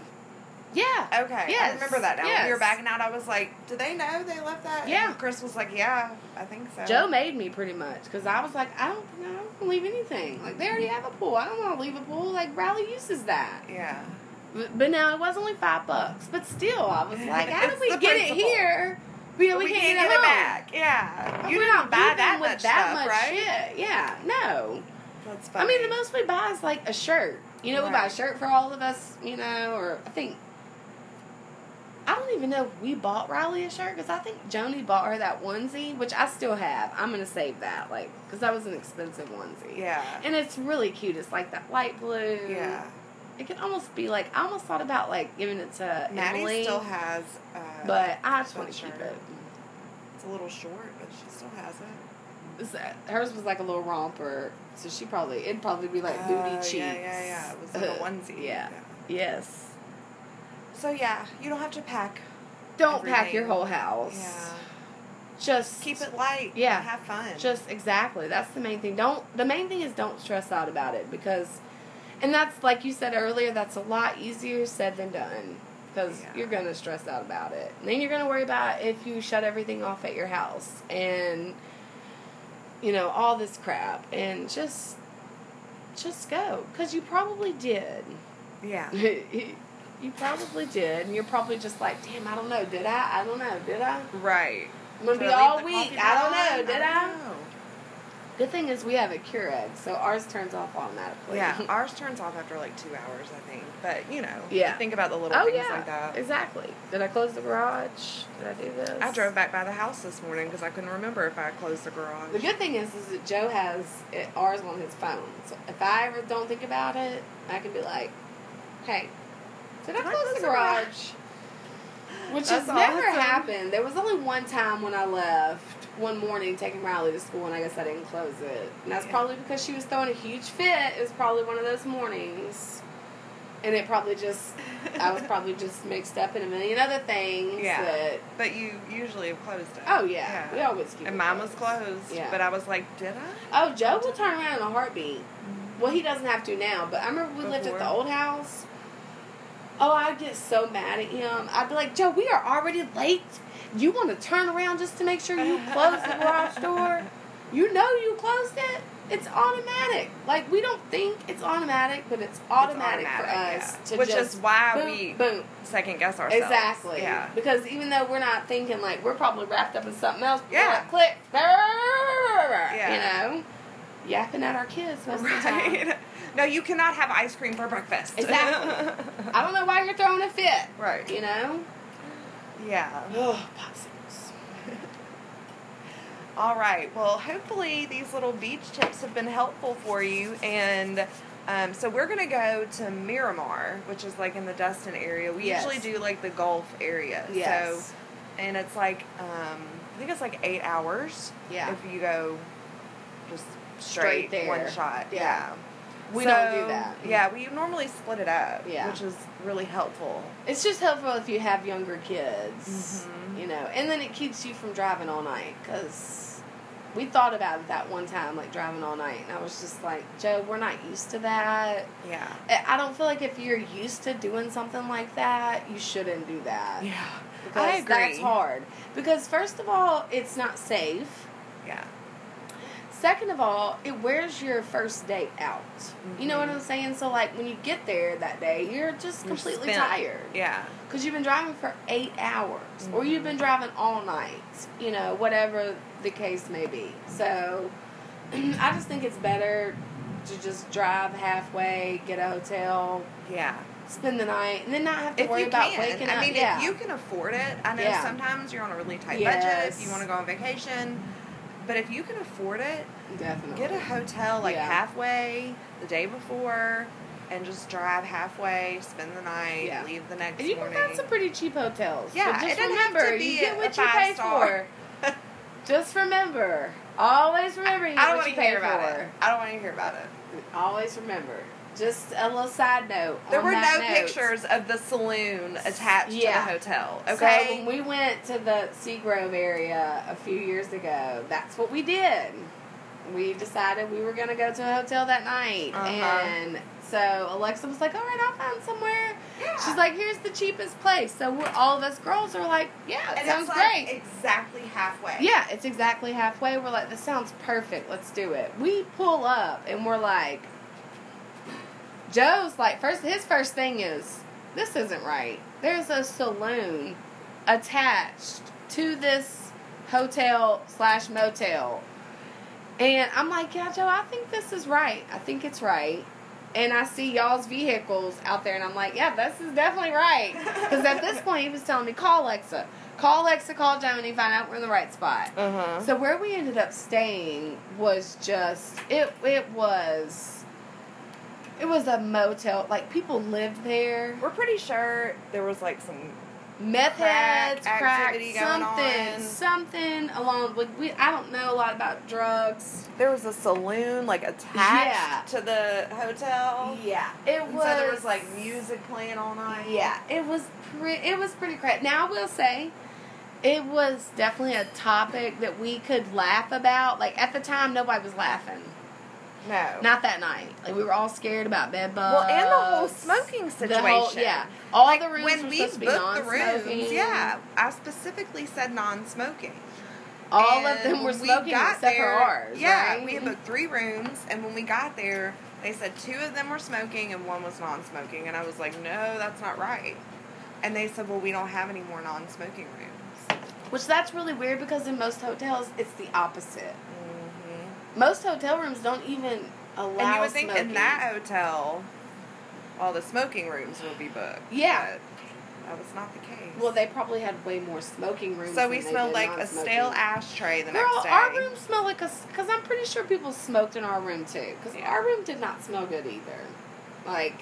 Yeah. Okay. I remember that now. When we were Yes. backing out, I was like, do they know they left that? Yeah. And Chris was like, yeah, I think so. Joe made me pretty much because I was like, I don't, I don't leave anything. Like they already have a pool. I don't want to leave a pool. Like Raleigh uses that. Yeah. But, but now it was only five bucks. But still, I was like, how did It's we get principle. it here? We, we, we can't, can't get, get it, back. Yeah. You didn't buy that with much that stuff, much right? shit. Yeah, no. That's funny. I mean, the most we buy is like a shirt. You know, we buy a shirt for all of us. You know, or I think I don't even know if we bought Riley a shirt because I think Joni bought her that onesie, which I still have. I'm gonna save that, like, because that was an expensive onesie. Yeah. And it's really cute. It's like that light blue. Yeah. It could almost be like I almost thought about like giving it to Maddie Emily, still has. Uh, but I just want to keep it. It's a little short, but she still has it. Uh, hers was like a little romper, so she probably it'd probably be like booty Oh, cheeks. Yeah, yeah, yeah. It was like a Uh, onesie. yeah. Yes. So yeah, you don't have to pack. Don't pack your whole house. Yeah. Just Keep it light. Yeah. Have fun. Just exactly. That's the main thing. Don't the main thing is don't stress out about it because and that's like you said earlier, that's a lot easier said than done. Because Yeah. you're gonna stress out about it. And then you're gonna worry about if you shut everything off at your house and you know, all this crap. And just just go. Because you probably did. yeah. you probably did. And you're probably just like, damn, I don't know, did I? I don't know, did I? Right. I'm gonna be all week. I don't know, did I? I? don't know. Good thing is we have a Keurig, so ours turns off automatically. Yeah, ours turns off after like two hours, I think. But you know, Yeah. you think about the little oh things yeah, like that. exactly. Did I close the garage? Did I do this? I drove back by the house this morning because I couldn't remember if I closed the garage. The good thing is, is that Joe has it, ours on his phone. So if I ever don't think about it, I can be like, "Hey, did I close the garage?" Which has never awesome. happened. There was only one time when I left one morning taking Riley to school, and I guess I didn't close it. And that's Yeah. probably because she was throwing a huge fit. It was probably one of those mornings. And it probably just, I was probably just mixed up in a million other things. Yeah. That, But you usually have closed it. oh, yeah. yeah. We always keep And mine was closed. Yeah. But I was like, did I? Oh, Joe will turn around in a heartbeat. Mm-hmm. Well, he doesn't have to now, but I remember we lived at the old house. Oh, I'd get so mad at him. I'd be like, Joe, we are already late. You want to turn around just to make sure you close the garage door? You know you closed it. It's automatic. Like we don't think it's automatic, but it's automatic, for automatic, us yeah. to Which just is why boom, we boom. second guess ourselves. Exactly. Yeah. Because even though we're not thinking like we're probably wrapped up in something else, we're Yeah. like, click, Yeah. you know, yapping at our kids most of the time. No, you cannot have ice cream for breakfast. Exactly. I don't know why you're throwing a fit. Right. You know. Yeah. Oh, popsicles. All right. Well, hopefully these little beach tips have been helpful for you. And um, so we're going to go to Miramar, which is like in the Destin area. We Yes. usually do like the Gulf area. Yes. So, and it's like, um, I think it's like eight hours. Yeah. If you go just Straight straight, there. one shot. Yeah. Yeah. We So, don't do that. Yeah, we normally split it up, Yeah. which is really helpful. It's just helpful if you have younger kids, Mhm. you know, and then it keeps you from driving all night because we thought about it that one time, like driving all night, and I was just like, Joe, we're not used to that. Yeah. I I don't feel like if you're used to doing something like that, you shouldn't do that. Yeah. Because I agree. that's hard. Because first of all, it's not safe. Yeah. Second of all, it wears your first day out. You know what mm-hmm. I'm saying? So like when you get there that day, you're just You're completely tired Yeah. because you've been driving for eight hours, or you've been mm-hmm. driving all night. You know, whatever the case may be. So I just think it's better to just drive halfway, get a hotel, Yeah. spend the night, and then not have to If worry about can. waking I up. mean, yeah. if you can afford it, I know Yeah. sometimes you're on a really tight budget. If you want to go on vacation, but if you can afford it, Definitely. get a hotel like Yeah. halfway the day before, and just drive halfway, spend the night, Yeah. leave the next And you can find some pretty cheap hotels. Yeah, but just doesn't have to remember, be you get what you pay five-star. for. Just remember, always remember you I don't what want you pay hear for. about it. I don't want to hear about it. Always remember. Just a little side note. There were no note. pictures of the saloon attached Yeah. to the hotel. So Okay. when we went to the Seagrove area a few years ago, that's what we did. We decided we were going to go to a hotel that night, Uh-huh. and so Alexa was like, "All right, I'll find somewhere." Yeah. She's like, "Here's the cheapest place." So we're, all of us girls are like, "Yeah, it and sounds it's like great." exactly halfway. Yeah, it's exactly halfway. We're like, this sounds perfect. Let's do it. We pull up and we're like, Joe's like, first, his first thing is, this isn't right. There's a saloon attached to this hotel slash motel. And I'm like, yeah, Joe, I think this is right. I think it's right. And I see y'all's vehicles out there, and I'm like, yeah, this is definitely right. Because at this point, he was telling me, call Alexa. Call Alexa, call Joni, find out we're in the right spot. Uh huh. So where we ended up staying was just it. It was it was a motel. Like people lived there. We're pretty sure there was like some Meth Crack heads, crack, activity going something, on. something along with. We, I don't know a lot about drugs. there was a saloon like attached to the hotel. Yeah, it And was. so there was like music playing all night. Yeah, it was pretty. It was pretty crap. Now I will say, it was definitely a topic that we could laugh about. Like at the time, nobody was laughing. No. Not that night. Like we were all scared about bed bugs. well, and the whole smoking situation. whole- yeah, all Like, the rooms when were we supposed to be booked the non-smoking. rooms, yeah, I specifically said non-smoking. all of them were we smoking got except there- for ours. Yeah, right? we had booked three rooms, and when we got there, they said two of them were smoking and one was non-smoking, and I was like, no, that's not right. And they said, well, we don't have any more non-smoking rooms. Which that's really weird because in most hotels it's the opposite. Most hotel rooms don't even allow. And you would think smoking. in that hotel, all the smoking rooms would be booked. Yeah. but that was not the case. Well, they probably had way more smoking rooms. so we smelled like a stale ashtray the Girl, next day. our room smelled like a. Because I'm pretty sure people smoked in our room too. Because Yeah. our room did not smell good either. Like,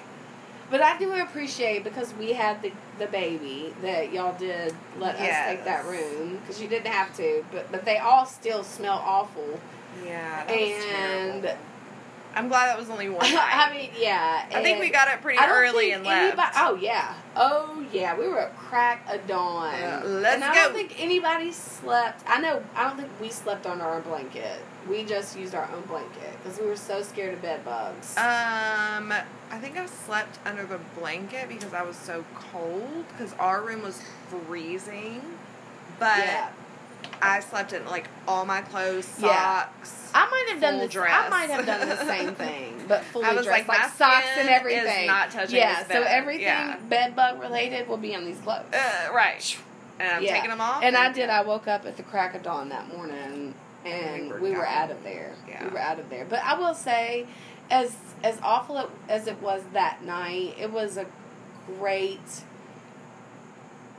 but I do appreciate because we had the the baby that y'all did let us take that room because you didn't have to. But but they all still smell awful. Yeah, and. I'm glad that was only one. I mean, yeah. I think we got it pretty early and left. anybody- oh yeah, oh yeah. We were at crack of dawn. Yeah, let's and I go. don't think anybody slept. I know. I don't think we slept on our own blanket. We just used our own blanket because we were so scared of bed bugs. Um, I think I slept under the blanket because I was so cold because our room was freezing. But yeah, I slept in like all my clothes, Yeah. socks. I might have done the dress. I might have done the same thing, but fully I was dressed, like, like, my socks and everything. is not touching yeah, so everything Yeah. bed bug related will be on these clothes. Uh, right. And I'm Yeah. taking them off. And I did. I woke up at the crack of dawn that morning, We and were we were out of there. Yeah. We were out of there. But I will say, as as awful as it was that night, it was a great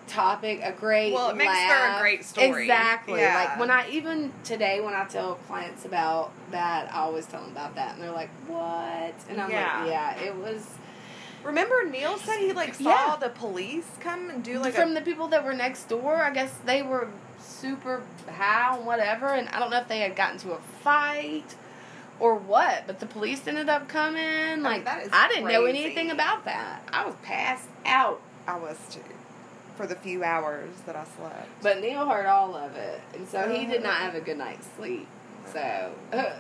topic, a great. Well, it makes for a great story. Exactly. Yeah. Like when I even today when I tell clients about that, I always tell them about that, and they're like, "What?" And I'm Yeah. like, "Yeah, it was." Remember, Neil said he like saw Yeah. the police come and do like from a. the people that were next door, I guess they were super high and whatever, and I don't know if they had gotten to a fight or what, but the police ended up coming. Like that is I didn't know anything about that. I was passed out, I was too, for the few hours that I slept. but Neil heard all of it, and so he did not have a good night's sleep. So.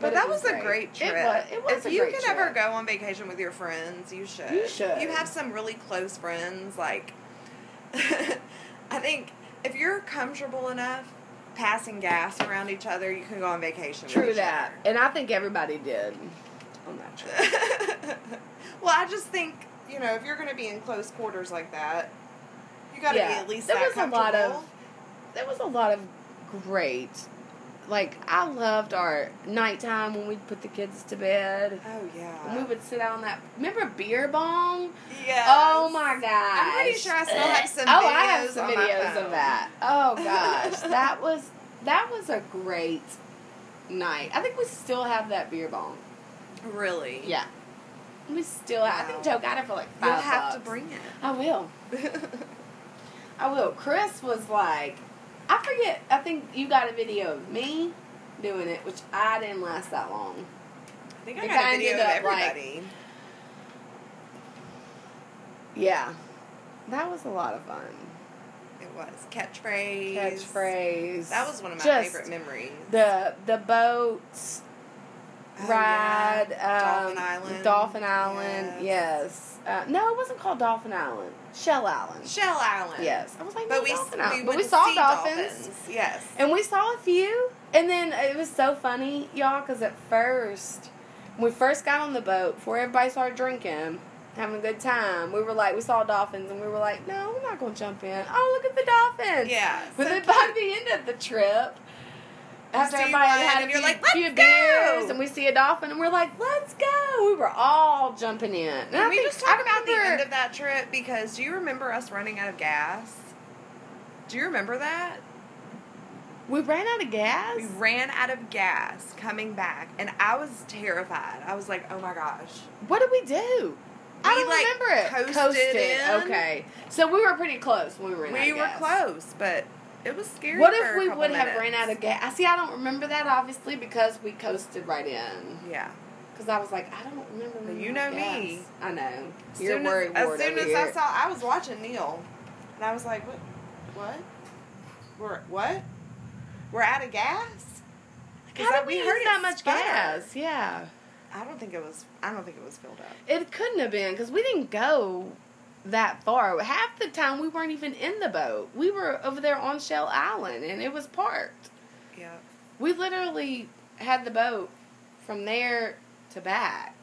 But, it that was, a great. great It trip. was- it was if you can ever go on vacation with your friends, you should. You should. You have some really close friends, like I think if you're comfortable enough passing gas around each other, you can go on vacation. with True that, and I think everybody did on that trip. other. well, I just think you know if you're going to be in close quarters like that, you got to be at least there was a lot of there was a lot of great. Like I loved our nighttime when we'd put the kids to bed. Oh yeah. And we would sit out on that. Remember beer bong? Yes. Oh my gosh! I'm pretty sure I still have some oh, I have some videos of that. Oh gosh, that was that was a great night. I think we still have that beer bong. Really? Yeah, we still. Have, I think Joe got it for like 5 You'll have to bring it. I will. I will. Chris was like, I forget. I think you got a video of me doing it, which I didn't last that long. I think I got a video of up, like- everybody. Yeah, that was a lot of fun. it was catchphrase. Catchphrase. That was one of my Just favorite memories. The the boats Oh, ride. yeah. Um, Dolphin Island. Dolphin Island. Yes. Yes. Uh, no, it wasn't called Dolphin Island. Shell Island. Shell Island. Yes. I was like, But no, we, Dolphin we, we saw see dolphins. Yes. And we saw a few, and then it was so funny, y'all, because at first, when we first got on the boat, before everybody started drinking, having a good time, we were like, we saw dolphins, and we were like, no, we're not going to jump in. Oh, look at the dolphins. Yeah. But so then by the end of the trip, after everybody had had a few, like, few beers, and we see a dolphin, and we're like, let's go. We were all jumping in. And I we think- just talk I about the end of that trip? Because do you remember us running out of gas? Do you remember that? We ran out of gas. We ran out of gas coming back, and I was terrified. I was like, "Oh my gosh!" What did we do? I don't like, remember it. coasted in. Okay. So we were pretty close when we ran out We were gas. close, but it was scary. What if we would have ran out of gas? I see, I don't remember that obviously because we coasted right in. Yeah. Because I was like, I don't remember. You know me. gas. I know. As You're soon worried. as, as soon as I saw, I was watching Neil, and I was like, "What? What? We're what? We're out of gas." How did we, heard that much gas? Yeah. I don't think it was. I don't think it was filled up. It couldn't have been because we didn't go that far. Half the time we weren't even in the boat. We were over there on Shell Island and it was parked. Yeah. We literally had the boat from there to back.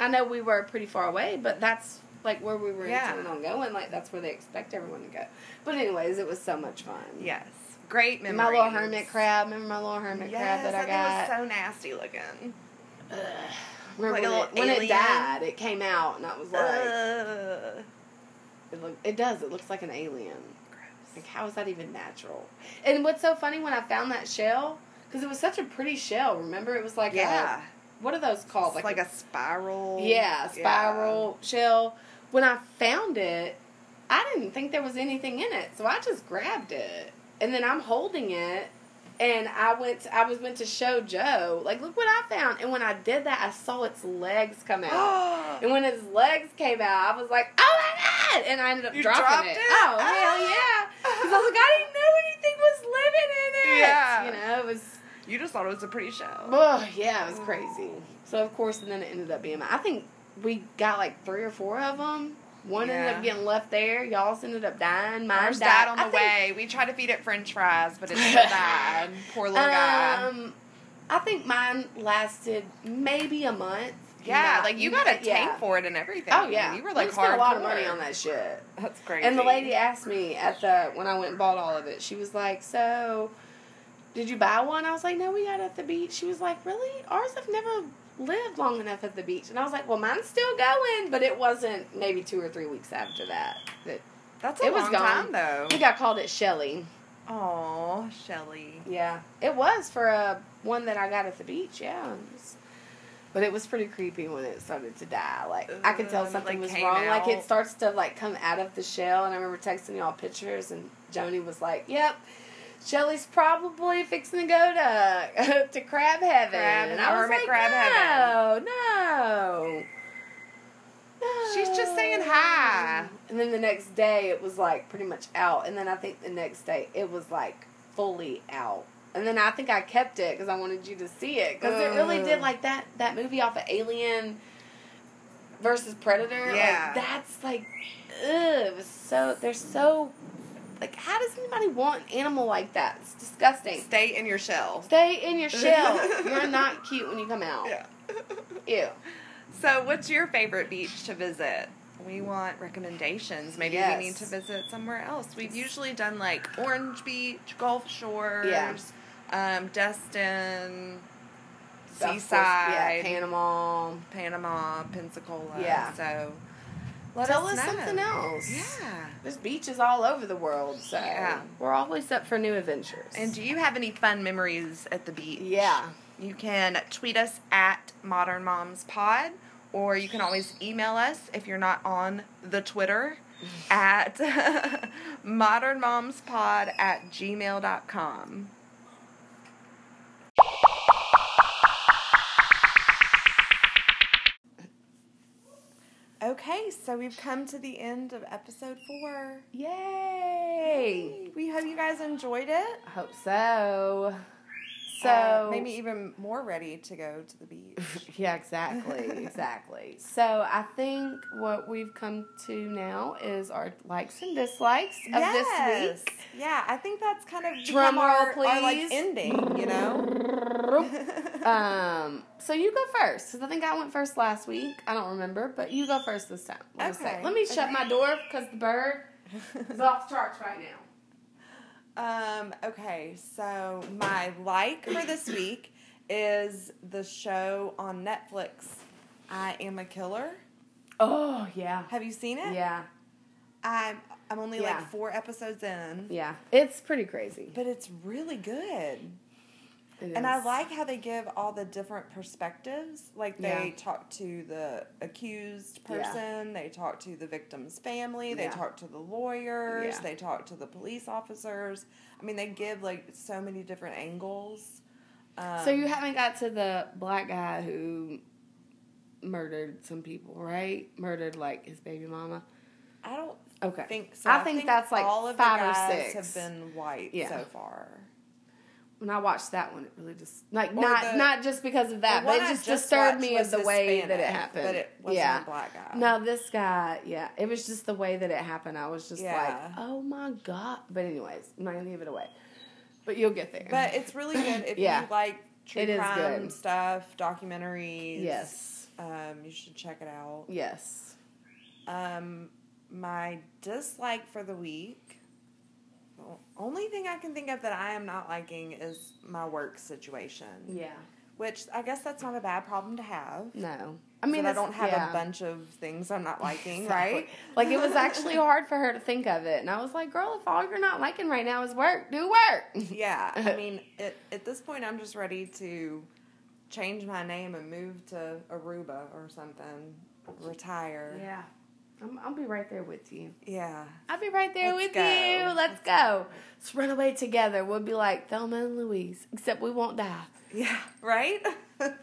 I know we were pretty far away, but that's like where we were Yeah. intending on going. Like that's where they expect everyone to go. But anyways, it was so much fun. Yes. Great memories. My little hermit crab. Remember my little hermit yes, crab that I got? was so nasty looking. Ugh. Remember Like when, it, when it died? It came out, and I was like, Ugh. It, look, it does. It looks like an alien. Gross. Like, how is that even natural? And what's so funny when I found that shell, because it was such a pretty shell. Remember, it was like yeah. a what are those called? It's like, a spiral. yeah, spiral shell. When I found it, I didn't think there was anything in it, so I just grabbed it, and then I'm holding it, and I went. I was went to show Joe, like, look what I found. And when I did that, I saw its legs come out. And when its legs came out, I was like, "Oh my god!" And I ended up You dropping it. it? Oh hell yeah! Ah. Because I was like, I didn't know anything was living in it. Yeah. you know, it was. you just thought it was a pretty shell. Oh yeah, it was oh. crazy. So of course, and then it ended up being. I think we got like three or four of them. One ended up getting left there. Y'all's ended up dying. Mine Ours died on the I way. We tried to feed it French fries, but it still died. Poor little guy. Um, I think mine lasted maybe a month. Yeah, Not- like you got a tank yeah. for it and everything. Oh yeah, you were like we spent a lot of money on that shit. That's crazy. And the lady asked me at the when I went and bought all of it. She was like, "So, did you buy one?" I was like, "No, we got it at the beach." She was like, "Really? Ours have never lived long enough at the beach." And I was like, "Well, mine's still going, but it wasn't maybe two or three weeks after that that That's a it was gone. time though. I think I called it Shelly. Oh, Shelly. Yeah, it was for a one that I got at the beach. Yeah." It was- but it was pretty creepy when it started to die. Like I could tell something like, was wrong. Like it starts to like come out of the shell, and I remember texting y'all pictures, and Joni was like, "Yep, Shelly's probably fixing to go to to crab heaven." Crab- and I was like, crab "No, no." No. She's just saying hi. And then the next day, it was like pretty much out. And then I think the next day, it was like fully out. And then I think I kept it because I wanted you to see it because it really did like that that movie off of Alien versus Predator. Yeah. like, that's like, ugh. It was so they're so Like, how does anybody want an animal like that? It's disgusting. Stay in your shell. Stay in your shell. You're not cute when you come out. Yeah. Ew. So, what's your favorite beach to visit? We want recommendations. Maybe Yes. we need to visit somewhere else. We've usually done like Orange Beach, Gulf Shores, Yeah. um, Destin, Of course, Seaside, Yeah, Panama. Panama, Pensacola. Yeah. So, let Tell us us something else. Yeah. There's beaches all over the world, so Yeah. we're always up for new adventures. And do you have any fun memories at the beach? Yeah. You can tweet us at Modern Moms Pod, or you can always email us if you're not on the Twitter at modernmomspod at gmail.com. Okay, so we've come to the end of episode four. Yay! We hope you guys enjoyed it. I hope so. So Uh, maybe even more ready to go to the beach. Yeah, exactly, exactly. So I think what we've come to now is our likes and dislikes of this week. Yeah, I think that's kind of Drum roll, our, our, like ending, you know. Um, so you go first because I think I went first last week. I don't remember, but you go first this time. What do you say? Okay, Let me shut okay. my door because the bird is off the charts right now. Um. Okay, so my like for this week is the show on Netflix. I am a killer. Oh yeah, Have you seen it? yeah, I'm. I'm only Yeah. like four episodes in, yeah. It's pretty crazy. but it's really good. It And I like how they give all the different perspectives. Like they Yeah. talk to the accused Yeah. person, they talk to the victim's family, they Yeah. talk to the lawyers, Yeah. they talk to the police officers. I mean, they give like so many different angles. Um, So you haven't got to the black guy who murdered some people, right? Murdered like his baby mama. I don't Okay. think so. I think that's, like, all of five the or six. have been white Yeah. so far. When I watched that one, it really just like Or not the- not just because of that, but it I just, disturbed me of the way that it happened. but it wasn't yeah. a black guy. No, this guy, yeah, it was just the way that it happened. I was just Yeah. like, oh my god. But anyways, I'm not gonna give it away. But you'll get there. But it's really good if Yeah. you like true It crime good. stuff, documentaries. yes, Um, you should check it out. yes. Um, my dislike for the week. The only thing I can think of that I am not liking is my work situation. Yeah. Which I guess that's not a bad problem to have. No, I mean I don't have yeah. a bunch of things I'm not liking, Exactly. right? Like it was actually hard for her to think of it, and I was like, "Girl, if all you're not liking right now is work, do work." Yeah, I mean, at, at this point, I'm just ready to change my name and move to Aruba or something, retire. Yeah, I'm, I'll be right there with you. Yeah. I'll be right there Let's with go. you. Let's go. Let's run away together. We'll be like Thelma and Louise, except we won't die. Yeah, right?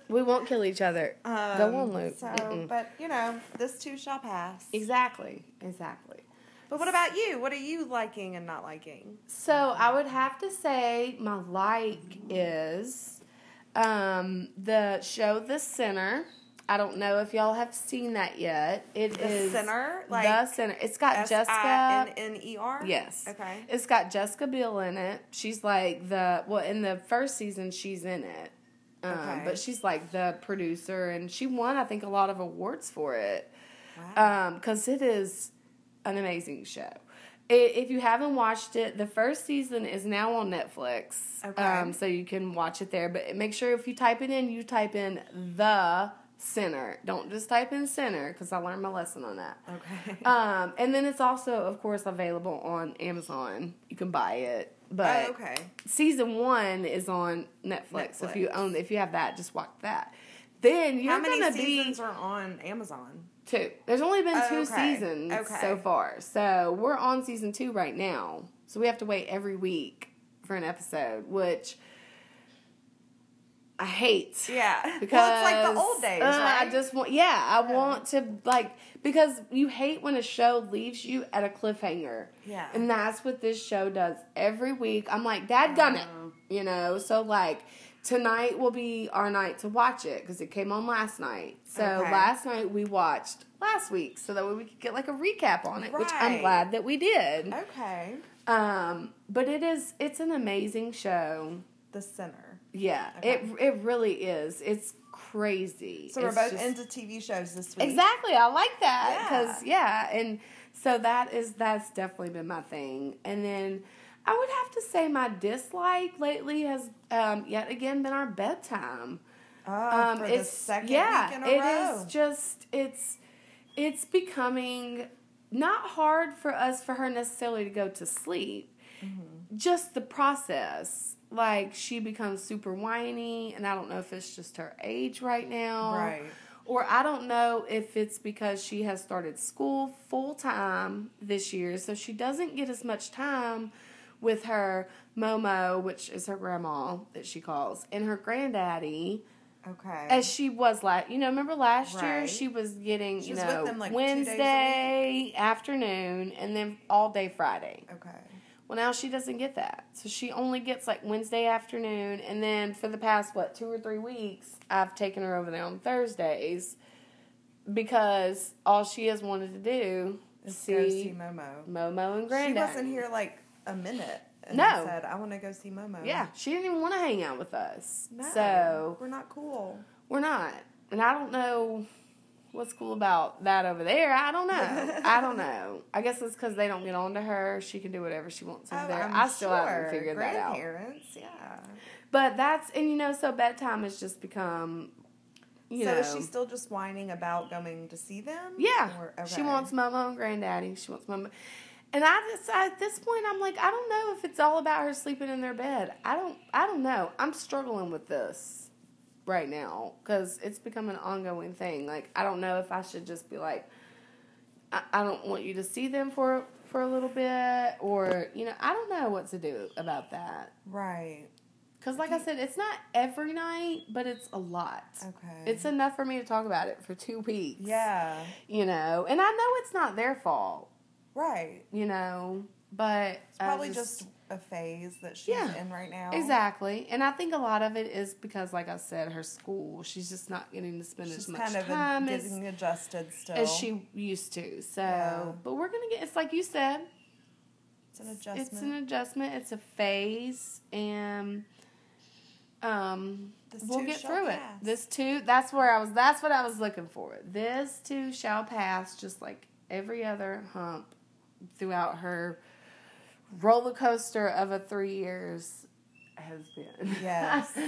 We won't kill each other. Go Um, on, Luke. So, Mm-mm. but you know, this too shall pass. Exactly. Exactly. But what about you? What are you liking and not liking? So I would have to say my like is um, the show The Sinner. I don't know if y'all have seen that yet. It The is Sinner? the Like Sinner. It's got S Jessica. N N E R. Yes. Okay. It's got Jessica Biel in it. She's like the well in the first season she's in it. Um, Okay. but she's like the producer and she won I think a lot of awards for it. Wow. Um it is an amazing show. I if you haven't watched it, the first season is now on Netflix. Okay. Um, so you can watch it there, but make sure if you type it in, you type in the sinner. Don't just type in center because I learned my lesson on that. okay. Um, and then it's also, of course, available on Amazon. You can buy it, but oh, okay. season one is on Netflix. If you own, if you have that, just watch that. Then you're How many gonna seasons be are on Amazon? two. There's only been Oh, two okay. seasons Okay. so far, so we're on season two right now. So we have to wait every week for an episode, which I hate. Yeah. Because well, it's like the old days, uh, right? I just want, yeah, I want to like because you hate when a show leaves you at a cliffhanger, yeah. and that's what this show does every week. I'm like, Dad, gun it, Uh-huh. you know. So like tonight will be our night to watch it because it came on last night. So Okay. last night we watched last week, so that way we could get like a recap on it, which I'm glad that we did. Okay. Um, but it is it's an amazing show. The Sinner. Yeah, Okay. it it really is. It's crazy. So we're both just- into TV shows this week. Exactly. I like that because yeah. and so that is that's definitely been my thing. And then I would have to say my dislike lately has um, yet again been our bedtime. Oh, for the second yeah, week in a it row. is just it's it's becoming not hard for us for her necessarily to go to sleep. Mm-hmm. Just the process. Like she becomes super whiny, and I don't know if it's just her age right now, Right. Or I don't know if it's because she has started school full time this year, so she doesn't get as much time with her Momo, which is her grandma that she calls, and her granddaddy Okay. as she was last. You know, remember last year she was getting She you was know with them, like? Wednesday afternoon and then all day Friday. okay. Well, now she doesn't get that, so she only gets like Wednesday afternoon, and then for the past what two or three weeks, I've taken her over there on Thursdays because all she has wanted to do is Let's go see see Momo. Momo and Granddad. She wasn't here like a minute. And No. said, I want to go see Momo. Yeah, she didn't even want to hang out with us. No. So we're not cool. We're not. And I don't know what's cool about that over there. I don't know. I don't know. I guess it's because they don't get on to her. She can do whatever she wants over oh, there. Oh, I'm I still sure. haven't figured that out. Grandparents, yeah. But that's, and you know, so bedtime has just become, you so know. is she still just whining about going to see them? yeah. Or- She wants Momo and Granddaddy. She wants Momo. And I just at this point I'm like I don't know if it's all about her sleeping in their bed. I don't I don't know. I'm struggling with this right now cuz it's become an ongoing thing. Like I don't know if I should just be like I, I don't want you to see them for for a little bit or you know I don't know what to do about that. Right. Cuz like I said it's not every night, but it's a lot. Okay. It's enough for me to talk about it for 2 weeks. Yeah. You know, and I know it's not their fault Right. you know, but It's probably just, a phase that she's Yeah. in right now. exactly. And I think a lot of it is because, like I said, her school. She's just not getting to spend She's as much kind of time a, as, getting adjusted still. as she used to. So, Yeah. but we're gonna get. It's like you said. it's an adjustment. It's an adjustment. It's a phase, and um, This we'll get through pass. it. This too. That's where I was. That's what I was looking for. This too shall pass, just like every other hump throughout her roller coaster of a three years has been. Yes.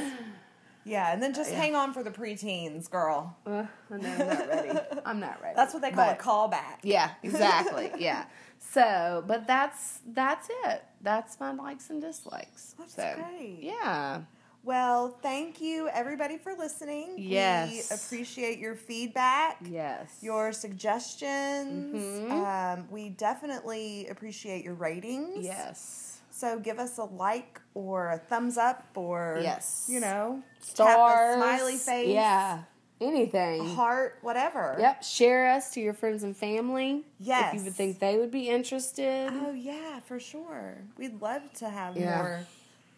Yeah, and then just Yeah. hang on for the preteens, girl. Know, I'm not ready. I'm not ready. That's what they call But- a callback. Yeah, exactly. yeah. So, but that's that's it. That's my likes and dislikes. That's so, great. Yeah. Well, thank you everybody for listening. Yes. We appreciate your feedback. Yes. Your suggestions. Mhm. Um, we definitely appreciate your ratings. Yes. So give us a like or a thumbs up or Yes. you know, Stars. smiley face, Yeah. Anything. heart, whatever. Yep. Share us to your friends and family. Yes. If you would think they would be interested. Oh yeah, for sure. We'd love to have Yeah. more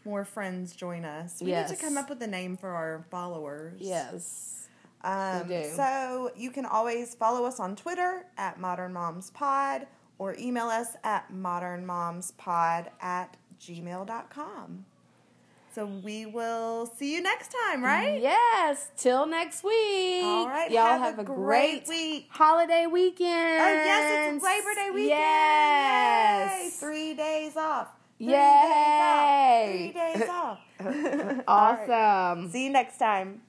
more friends join us. We Yes. need to come up with a name for our followers. Yes. Um, We do. So you can always follow us on Twitter at Modern Moms Pod or email us at modernmomspod at gmail.com. So we will see you next time, right? Yes. Till next week. All right. Y'all have, have, a, a great, great week. holiday weekend. Oh, yes, it's Labor Day weekend. Yes. Yay. Three days off. Three Yay. days off. Three days off. All right. Awesome. See you next time.